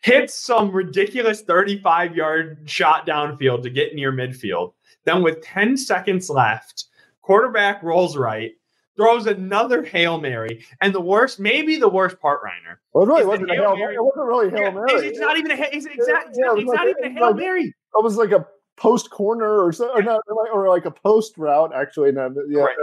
hits some ridiculous 35 yard shot downfield to get near midfield. Then, with 10 seconds left, quarterback rolls right, throws another Hail Mary. And the worst, maybe the worst part, Rainer, Well, it really wasn't a Hail Hail Mary-. It wasn't really Hail Mary. It's, it's not even a. Ha- It's, exact, Yeah, it's like- not even a hail like- mary. It was like a post corner or so, or not, or like a post route actually. And yeah, Right.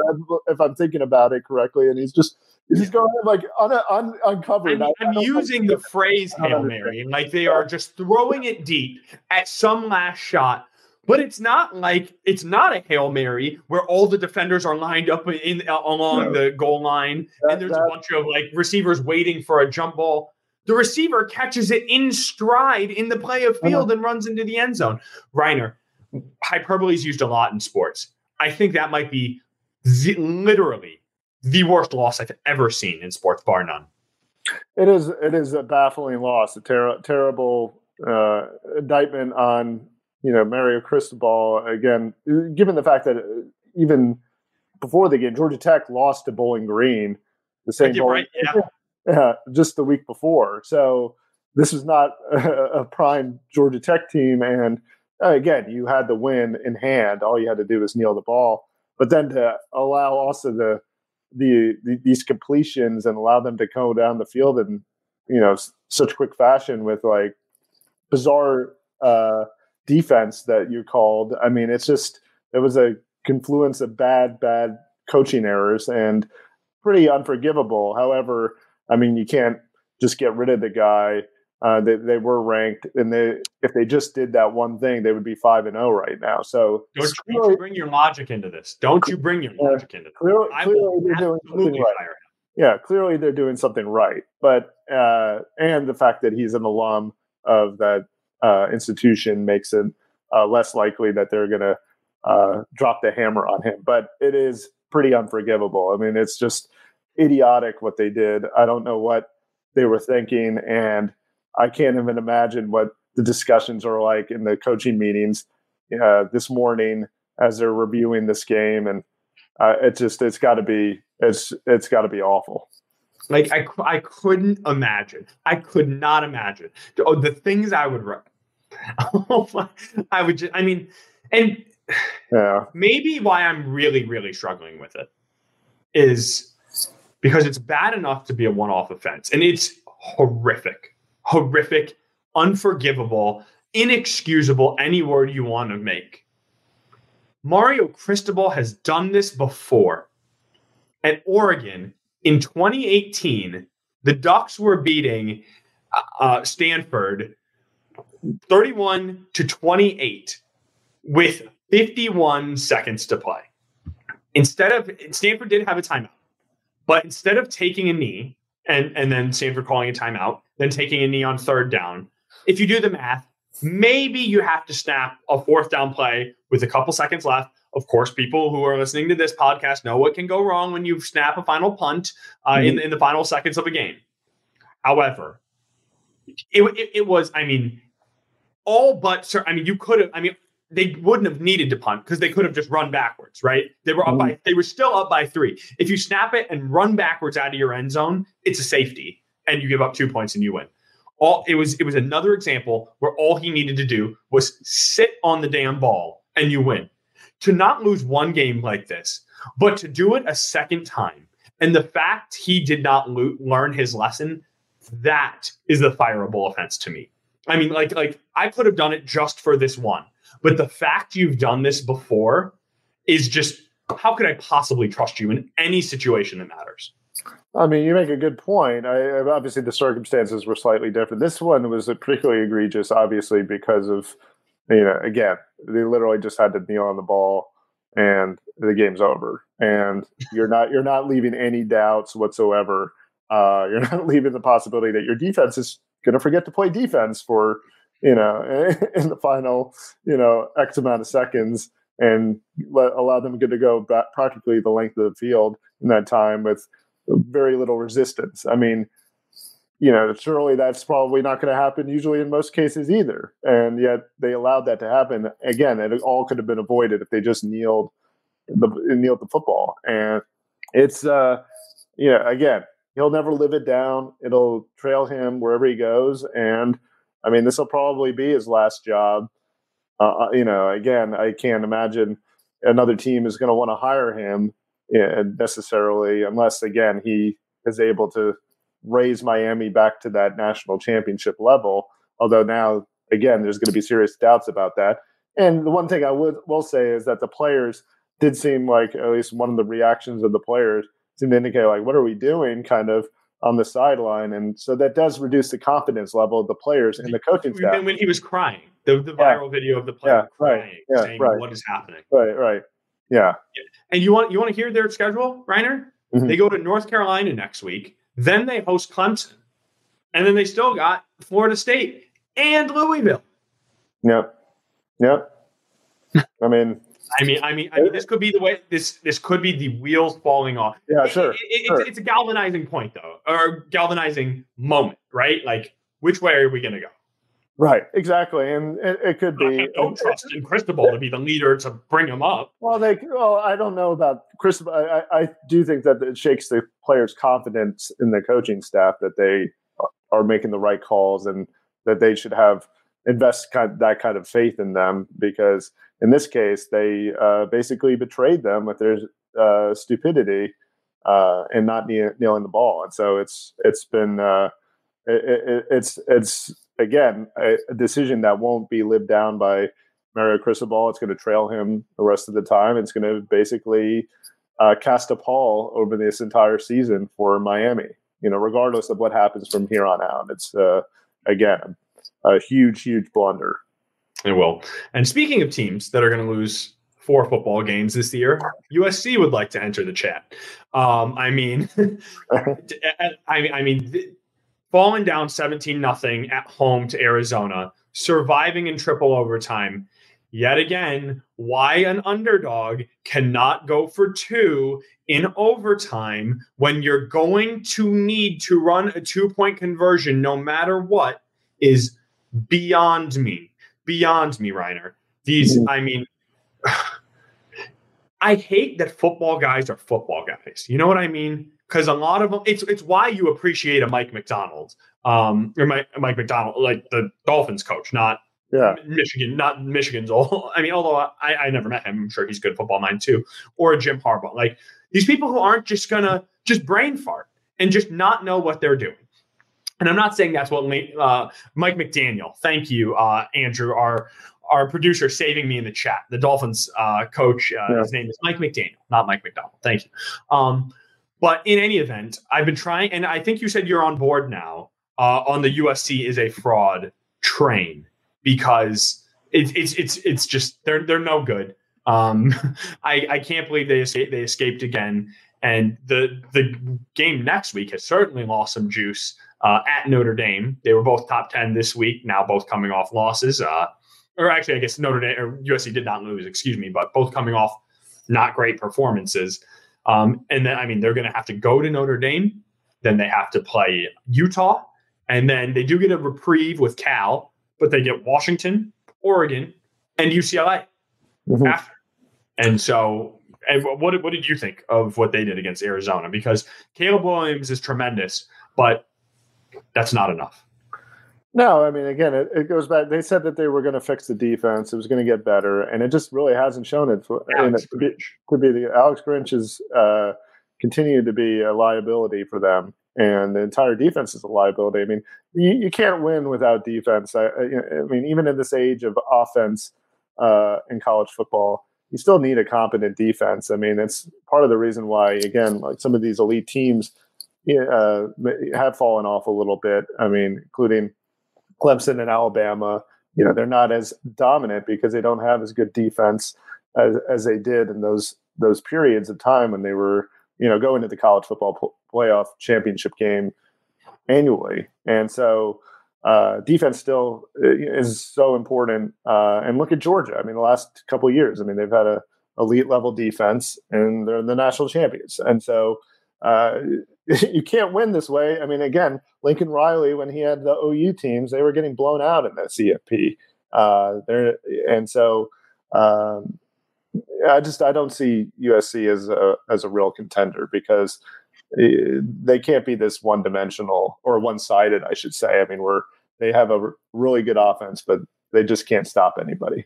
if I'm thinking about it correctly, and he's just he's just going like un, un, uncovered. I'm, I- I'm using the phrase hail mary, like they are just throwing it deep at some last shot. But it's not like it's not a hail mary where all the defenders are lined up in along No. the goal line, That- and there's that- a bunch of like receivers waiting for a jump ball. The receiver catches it in stride in the play of field and runs into the end zone. Rainer, hyperbole is used a lot in sports. I think that might be the, literally the worst loss I've ever seen in sports, bar none. It is it is a baffling loss, a ter- terrible uh, indictment on you know Mario Cristobal. Again, given the fact that uh, even before the game, Georgia Tech lost to Bowling Green, the same Bowling, right, [laughs] yeah, just the week before. So this is not a, [laughs] a prime Georgia Tech team, and again, you had the win in hand. All you had to do was kneel the ball. But then to allow also the, the, the these completions and allow them to go down the field in you know such quick fashion with like bizarre uh, defense that you called. I mean, it's just it was a confluence of bad, bad coaching errors and pretty unforgivable. However, I mean, you can't just get rid of the guy. Uh, they, they were ranked, and they if they just did that one thing, they would be five and zero oh right now. So don't, you bring your logic into this. Don't you bring your logic into this. Clearly, clearly they're doing something right. Yeah, clearly they're doing something right. But uh, and the fact that he's an alum of that uh, institution makes it uh, less likely that they're going to uh, drop the hammer on him. But it is pretty unforgivable. I mean, it's just idiotic what they did. I don't know what they were thinking, and I can't even imagine what the discussions are like in the coaching meetings uh, this morning as they're reviewing this game. And uh, it just it's got to be it's it's got to be awful. Like I, I couldn't imagine. I could not imagine. Oh, the things I would write. [laughs] I would just. I mean, and yeah. maybe why I'm really, really struggling with it is because it's bad enough to be a one-off offense, and it's horrific, horrific, unforgivable, inexcusable. Any word you want to make. Mario Cristobal has done this before. At Oregon in 2018, the Ducks were beating uh, Stanford 31 to 28 with 51 seconds to play. Instead of Stanford did have a timeout, but instead of taking a knee and and then Stanford calling a timeout, then taking a knee on third down, if you do the math, maybe you have to snap a fourth down play with a couple seconds left. Of course, people who are listening to this podcast know what can go wrong when you snap a final punt uh, mm-hmm. in, in the final seconds of a game. However, it, it, it was, I mean, all but, sir. I mean, you could have, I mean, they wouldn't have needed to punt because they could have just run backwards, right? They were up by mm-hmm. they were still up by three. If you snap it and run backwards out of your end zone, it's a safety, and you give up two points and you win. All it was it was another example where all he needed to do was sit on the damn ball and you win. To not lose one game like this, but to do it a second time, and the fact he did not lo- learn his lesson, that is the fireable offense to me. I mean, like like I could have done it just for this one but the fact you've done this before is just how could I possibly trust you in any situation that matters? I mean, you make a good point. I, obviously, the circumstances were slightly different. This one was particularly egregious, obviously, because of you know, again, they literally just had to kneel on the ball, and the game's over. And you're not you're not leaving any doubts whatsoever. Uh, [laughs] you're not leaving the possibility that your defense is going to forget to play defense for you know, [laughs] in the final, you know, X amount of seconds and let, allow them to go back practically the length of the field in that time with very little resistance. I mean, you know, surely that's probably not going to happen usually in most cases either. And yet they allowed that to happen. Again, it all could have been avoided if they just kneeled the kneeled the football. And it's uh you know, again, he'll never live it down. It'll trail him wherever he goes. And I mean, this will probably be his last job. Uh, uh you know, again, I can't imagine another team is going to want to hire him eh, necessarily, unless again he is able to raise Miami back to that national championship level. Although now, again, there's going to be serious doubts about that. And the one thing I would will say is that the players did seem like at least one of the reactions of the players seemed to indicate like, what are we doing? Kind of on the sideline, and so that does reduce the confidence level of the players and the coaching staff. and When he was crying, the, the viral yeah. video of the player yeah, crying, right. yeah, saying, right. "What is happening?" Right, right, yeah. And you want you want to hear their schedule, Rainer? Mm-hmm. They go to North Carolina next week, then they host Clemson, and then they still got Florida State and Louisville. Yep, yep. I mean, I mean, I mean, I mean, this could be the way this this could be the wheels falling off. Yeah, sure. It, it, sure. It's, it's, a galvanizing point, though, or galvanizing moment, right? Like, which way are we going to go? Right, exactly, and it, it could be. I don't trust in Cristobal to be the leader to bring him up. Well, they. Well, I don't know about Cristobal. I, I do think that it shakes the players' confidence in the coaching staff that they are making the right calls and that they should have invest kind of, that kind of faith in them because in this case they uh, basically betrayed them with their uh, stupidity uh, and not kneeling the ball. And so it's it's been uh, it, it, it's it's again a, a, decision that won't be lived down by Mario Cristobal. It's going to trail him the rest of the time. It's going to basically uh, cast a pall over this entire season for Miami. You know, regardless of what happens from here on out, it's uh, again a huge, huge blunder. It will. And speaking of teams that are going to lose four football games this year, USC would like to enter the chat. Um, I mean, [laughs] I I mean, falling down seventeen nothing at home to Arizona, surviving in triple overtime. Yet again, why an underdog cannot go for two in overtime when you're going to need to run a two point conversion no matter what is beyond me. Beyond me, Rainer. These, mm-hmm. I mean, [sighs] I hate that football guys are football guys. You know what I mean? Because a lot of them, it's it's why you appreciate a Mike McDonald, um, or Mike, Mike Macdonald, like the Dolphins coach, not yeah. Michigan, not Michigan's [laughs] all. I mean, although I, I never met him, I'm sure he's good football mind too, or Jim Harbaugh. Like these people who aren't just gonna just brain fart and just not know what they're doing. And I'm not saying that's what uh, Mike McDaniel. Thank you, uh, Andrew, our our producer, saving me in the chat. The Dolphins uh, coach, uh, yeah. his name is Mike McDaniel, not Mike McDonald. Thank you. Um, but in any event, I've been trying, and I think you said you're on board now uh, on the USC is a fraud train because it's it's it's it's just they're they're no good. Um, [laughs] I I can't believe they escaped they escaped again, and the the game next week has certainly lost some juice uh, at Notre Dame. They were both top 10 this week, now both coming off losses. Uh, or actually, I guess Notre Dame or USC did not lose, excuse me, but both coming off not great performances. Um, and then, I mean, they're going to have to go to Notre Dame. Then they have to play Utah. And then they do get a reprieve with Cal, but they get Washington, Oregon, and UCLA mm-hmm. after. And so, and what, what did you think of what they did against Arizona? Because Caleb Williams is tremendous, but that's not enough. No, I mean, again, it, it goes back. They said that they were going to fix the defense; it was going to get better, and it just really hasn't shown it. For, Alex it could, be, could be the Alex Grinch is uh, continued to be a liability for them, and the entire defense is a liability. I mean, you, you can't win without defense. I, I, mean, even in this age of offense uh, in college football, you still need a competent defense. I mean, it's part of the reason why, again, like some of these elite teams uh, have fallen off a little bit. I mean, including Clemson and Alabama. You know, they're not as dominant because they don't have as good defense as, as they did in those those periods of time when they were, you know, going to the college football playoff championship game annually. And so, uh, defense still uh, is so important. Uh, and look at Georgia. I mean, the last couple years, I mean, they've had a elite level defense and they're the national champions. And so, uh, [laughs] you can't win this way. I mean, again, Lincoln Riley, when he had the OU teams, they were getting blown out in the CFP. Uh, there, and so um, I just I don't see USC as a as a real contender because eh, they can't be this one dimensional or one sided. I should say. I mean, we're they have a really good offense, but they just can't stop anybody.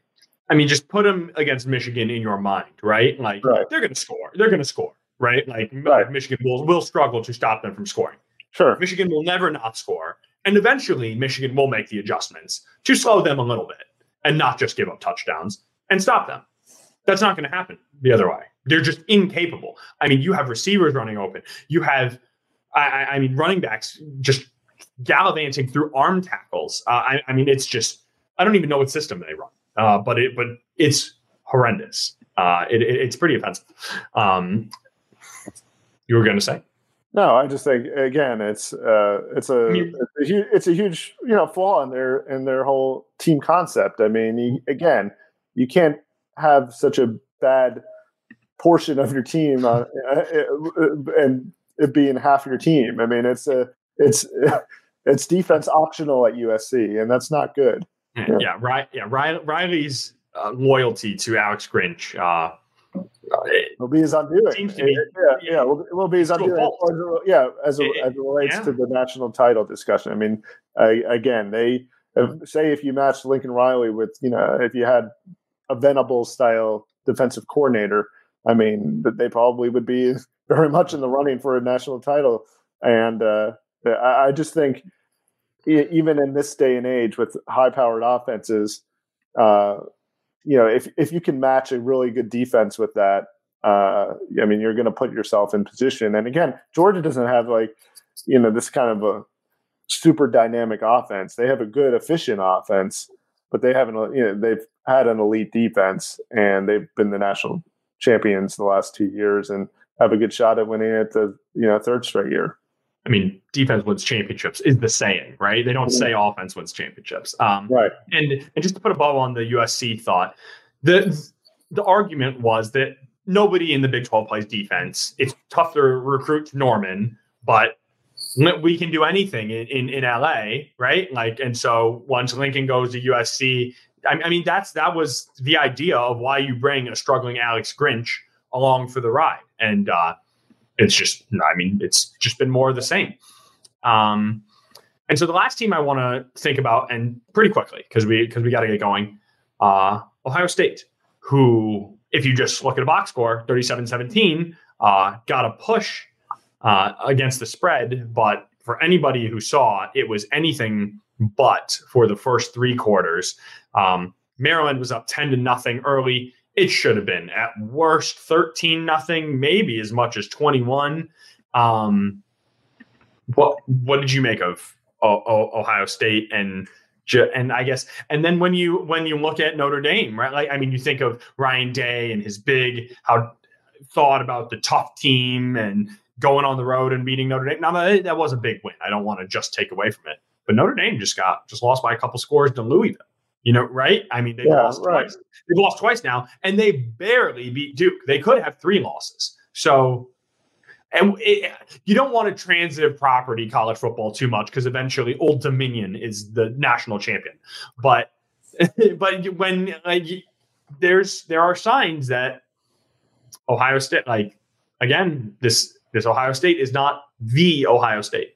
I mean, just put them against Michigan in your mind, right? Like right. they're going to score. They're going to score right? Like right. Michigan will will struggle to stop them from scoring. Sure. Michigan will never not score. And eventually Michigan will make the adjustments to slow them a little bit and not just give up touchdowns and stop them. That's not going to happen the other way. They're just incapable. I mean, you have receivers running open. You have, I, I mean, running backs just gallivanting through arm tackles. Uh, I, I, mean, it's just I don't even know what system they run, uh, but it but it's horrendous. Uh, it, it, it's pretty offensive. Um, you were going to say? No, I just think again, it's uh, it's a it's a, huge, it's a huge you know flaw in their in their whole team concept. I mean, you, again, you can't have such a bad portion of your team uh, and it being half your team. I mean, it's a it's [laughs] it's defense optional at USC, and that's not good. Yeah, yeah right. Yeah, Riley's uh, loyalty to Alex Grinch uh, will be his undoing. Be, yeah, yeah, will, will be his undoing. Yeah, as, it, as it relates yeah. to the national title discussion. I mean, I, again, they if, say if you matched Lincoln Riley with you know if you had a Venables style defensive coordinator, I mean they probably would be [laughs] very much in the running for a national title. And uh, I, I just think even in this day and age with high powered offenses, uh, you know, if if you can match a really good defense with that, uh, I mean, you're going to put yourself in position. And again, Georgia doesn't have like, you know, this kind of a super dynamic offense. They have a good, efficient offense, but they haven't, you know, they've had an elite defense and they've been the national champions the last two years and have a good shot at winning it the, you know, third straight year. I mean, defense wins championships is the saying, right? They don't say offense wins championships. Um, right. And and just to put a bow on the USC thought, the the argument was that nobody in the Big 12 plays defense. It's tough to recruit Norman, but we can do anything in, in, in LA, right? Like, and so once Lincoln goes to USC, I, I mean, that's that was the idea of why you bring a struggling Alex Grinch along for the ride. And uh, it's just, I mean, it's just been more of the same. Um, and so the last team I want to think about, and pretty quickly, because we because we got to get going, uh, Ohio State, who, if you just look at a box score, 37-17, uh, got a push uh, against the spread, but for anybody who saw, it was anything but for the first three quarters. Um, Maryland was up 10 to nothing early. It should have been at worst 13 nothing, maybe as much as 21. Um, what what did you make of Ohio State and and I guess and then when you when you look at Notre Dame, right? Like I mean, you think of Ryan Day and his big how thought about the tough team and going on the road and beating Notre Dame. Now that was a big win. I don't want to just take away from it, but Notre Dame just got just lost by a couple scores to Louisville. You know, right? I mean, they've yeah, lost right. twice. They've lost twice now, and they barely beat Duke. They could have three losses. So, and it, you don't want to transitive property college football too much because eventually Old Dominion is the national champion. But, [laughs] but when like there's there are signs that Ohio State, like again, this this Ohio State is not the Ohio State.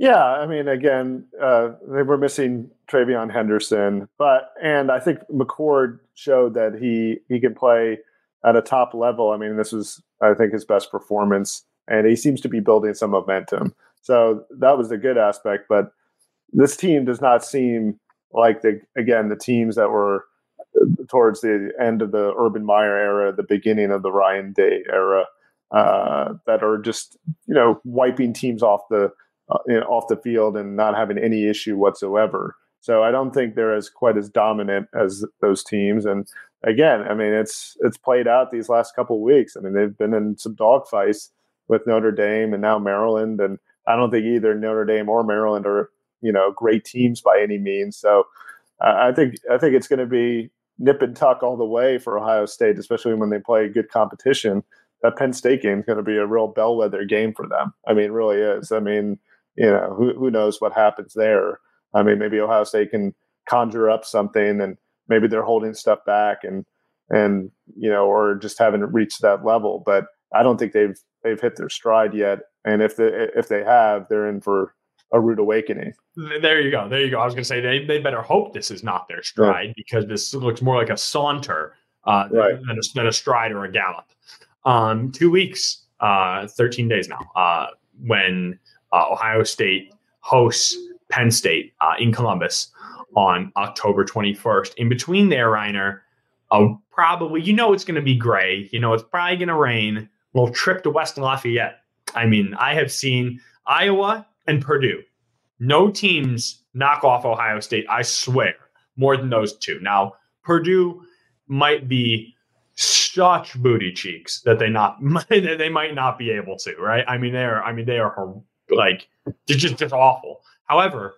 Yeah, I mean, again, uh, they were missing TreVeyon Henderson, but and I think McCord showed that he he can play at a top level. I mean, this was I think his best performance, and he seems to be building some momentum. So that was the good aspect. But this team does not seem like the again the teams that were towards the end of the Urban Meyer era, the beginning of the Ryan Day era, uh, that are just you know wiping teams off the uh, off the field and not having any issue whatsoever. So I don't think they're as quite as dominant as those teams. And again, I mean, it's it's played out these last couple of weeks. I mean, they've been in some dogfights with Notre Dame and now Maryland, and I don't think either Notre Dame or Maryland are you know great teams by any means. So uh, I think I think it's going to be nip and tuck all the way for Ohio State, especially when they play good competition. That Penn State game is going to be a real bellwether game for them. I mean, really is. I mean, you know, who who knows what happens there? I mean, maybe Ohio State can conjure up something, and maybe they're holding stuff back, and and you know, or just haven't reached that level. But I don't think they've they've hit their stride yet. And if they if they have, they're in for a rude awakening. There you go. There you go. I was going to say they, they better hope this is not their stride because this looks more like a saunter uh, right. than, a, than, a, stride or a gallop. Um, two weeks, uh, 13 days now, uh, when Ohio State hosts Penn State uh, in Columbus on October 21st. In between there, Rainer, uh, probably, you know, it's going to be gray. You know, it's probably going to rain. Little trip to West Lafayette. I mean, I have seen Iowa and Purdue. No teams knock off Ohio State, I swear, more than those two. Now, Purdue might be such booty cheeks that they not [laughs] they might not be able to, right? I mean, they're I mean they are like they're just just awful. However,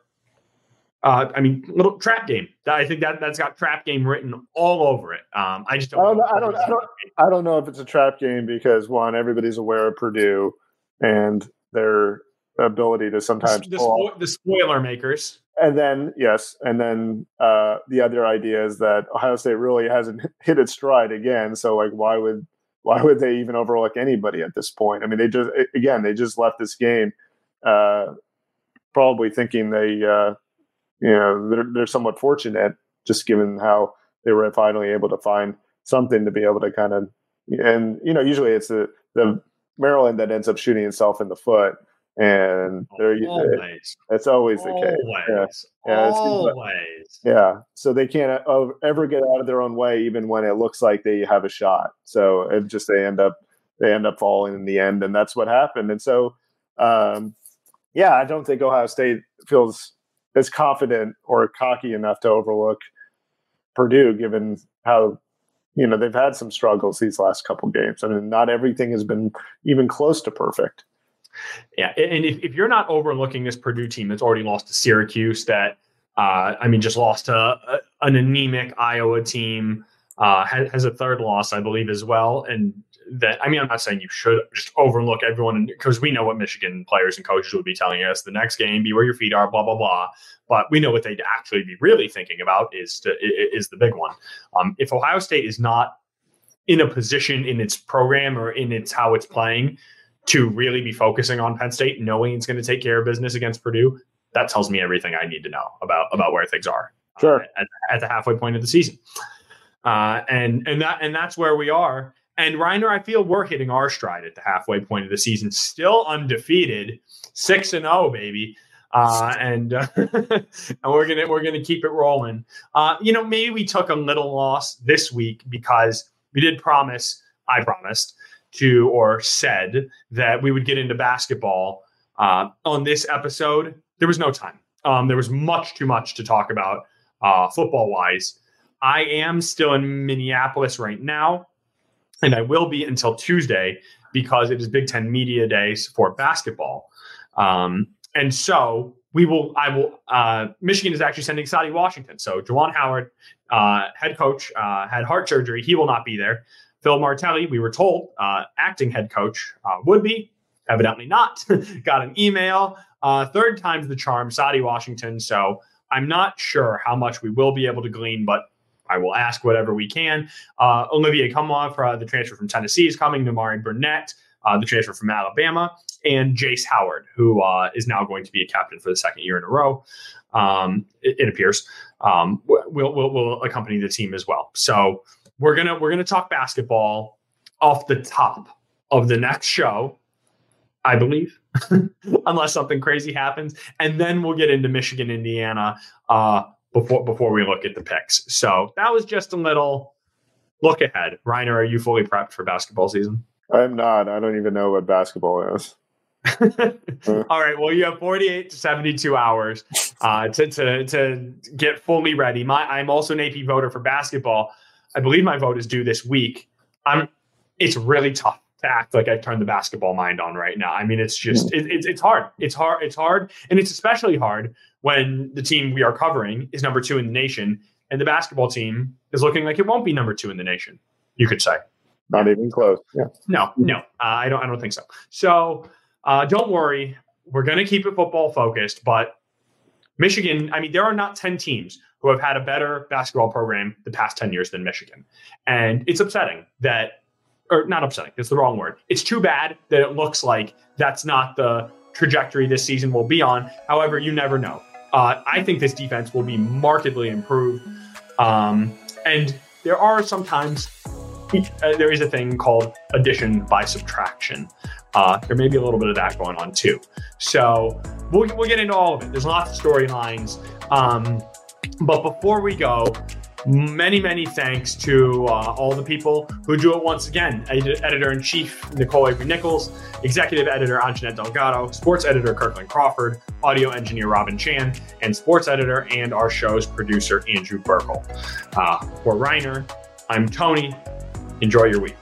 uh, I mean, little trap game. I think that that's got trap game written all over it. Um, I just don't. I don't, know, I don't, I don't, I don't know if it's a trap game because one, everybody's aware of Purdue and their ability to sometimes the, the, the spoiler makers. And then yes, and then uh, the other idea is that Ohio State really hasn't [laughs] hit its stride again. So like, why would why would they even overlook anybody at this point? I mean, they just again they just left this game uh, probably thinking they, uh, you know they're they're somewhat fortunate just given how they were finally able to find something to be able to kind of and you know usually it's the the Maryland that ends up shooting itself in the foot and they're always. it's always, always the case. Yeah, yeah always. yeah. So they can't ever get out of their own way, even when it looks like they have a shot. So it just they end up they end up falling in the end, and that's what happened. And so, um, yeah, I don't think Ohio State feels as confident or cocky enough to overlook Purdue, given how you know they've had some struggles these last couple games. I mean, not everything has been even close to perfect. Yeah, and if, if you're not overlooking this Purdue team that's already lost to Syracuse, that uh, I mean, just lost to a, an anemic Iowa team, uh, has, has, a third loss, I believe, as well, and that I mean, I'm not saying you should just overlook everyone because we know what Michigan players and coaches would be telling us the next game, be where your feet are, blah blah blah. But we know what they'd actually be really thinking about is to, is the big one. Um, if Ohio State is not in a position in its program or in its how it's playing to really be focusing on Penn State, knowing it's going to take care of business against Purdue, that tells me everything I need to know about about where things are. Uh, sure. Uh, at, at, the halfway point of the season, uh, and and that and that's where we are. And Rainer, I feel we're hitting our stride at the halfway point of the season, still undefeated, six and zero, oh, baby. Uh, and uh, [laughs] and we're gonna we're gonna keep it rolling. Uh, you know, maybe we took a little loss this week because we did promise. I promised to or said that we would get into basketball uh, on this episode. There was no time. Um, there was much too much to talk about uh, football wise. I am still in Minneapolis right now, and I will be until Tuesday because it is Big Ten Media Days for basketball. Um, and so we will, I will, uh, Michigan is actually sending Saddi Washington. So Juwan Howard, uh, head coach, uh, had heart surgery. He will not be there. Phil Martelli, we were told, uh, acting head coach, uh, would be, evidently not. [laughs] Got an email. Uh, third time's the charm, Saddi Washington. So I'm not sure how much we will be able to glean, but I will ask whatever we can. Uh, Olivier Nkamhoua for uh, the transfer from Tennessee is coming. Nimari Burnett, uh, the transfer from Alabama, and Jace Howard, who uh, is now going to be a captain for the second year in a row. Um, it, it, appears um, will will will accompany the team as well. So we're gonna we're gonna talk basketball off the top of the next show, I believe, [laughs] unless something crazy happens, and then we'll get into Michigan, Indiana uh, before before we look at the picks. So that was just a little look ahead. Rainer, are you fully prepped for basketball season? I'm not. I don't even know what basketball is. [laughs] All right. Well, you have 48 to 72 hours uh, to, to, to get fully ready. My, I'm also an AP voter for basketball. I believe my vote is due this week. I'm. It's really tough to act like I've turned the basketball mind on right now. I mean, it's just it, it's it's hard. It's hard. It's hard, and it's especially hard when the team we are covering is number two in the nation, and the basketball team is looking like it won't be number two in the nation. You could say. Not even close. Yeah. No, no, uh, I don't. I don't think so. So uh, don't worry. We're going to keep it football focused, but Michigan. I mean, there are not ten teams who have had a better basketball program the past 10 years than Michigan. And it's upsetting that, or not upsetting, it's the wrong word. It's too bad that it looks like that's not the trajectory this season will be on. However, you never know. Uh, I think this defense will be markedly improved. Um, and there are sometimes, uh, there is a thing called addition by subtraction. Uh, there may be a little bit of that going on too. So we'll, we'll get into all of it. There's lots of storylines. Um, but before we go, many, many thanks to uh, all the people who do it once again. Editor in chief Nicole Avery Nichols, executive editor Anjanette Delgado, sports editor Kirkland Crawford, audio engineer Robin Chan, and sports editor and our show's producer Andrew Burkle. Uh, for Rainer, I'm Tony. Enjoy your week.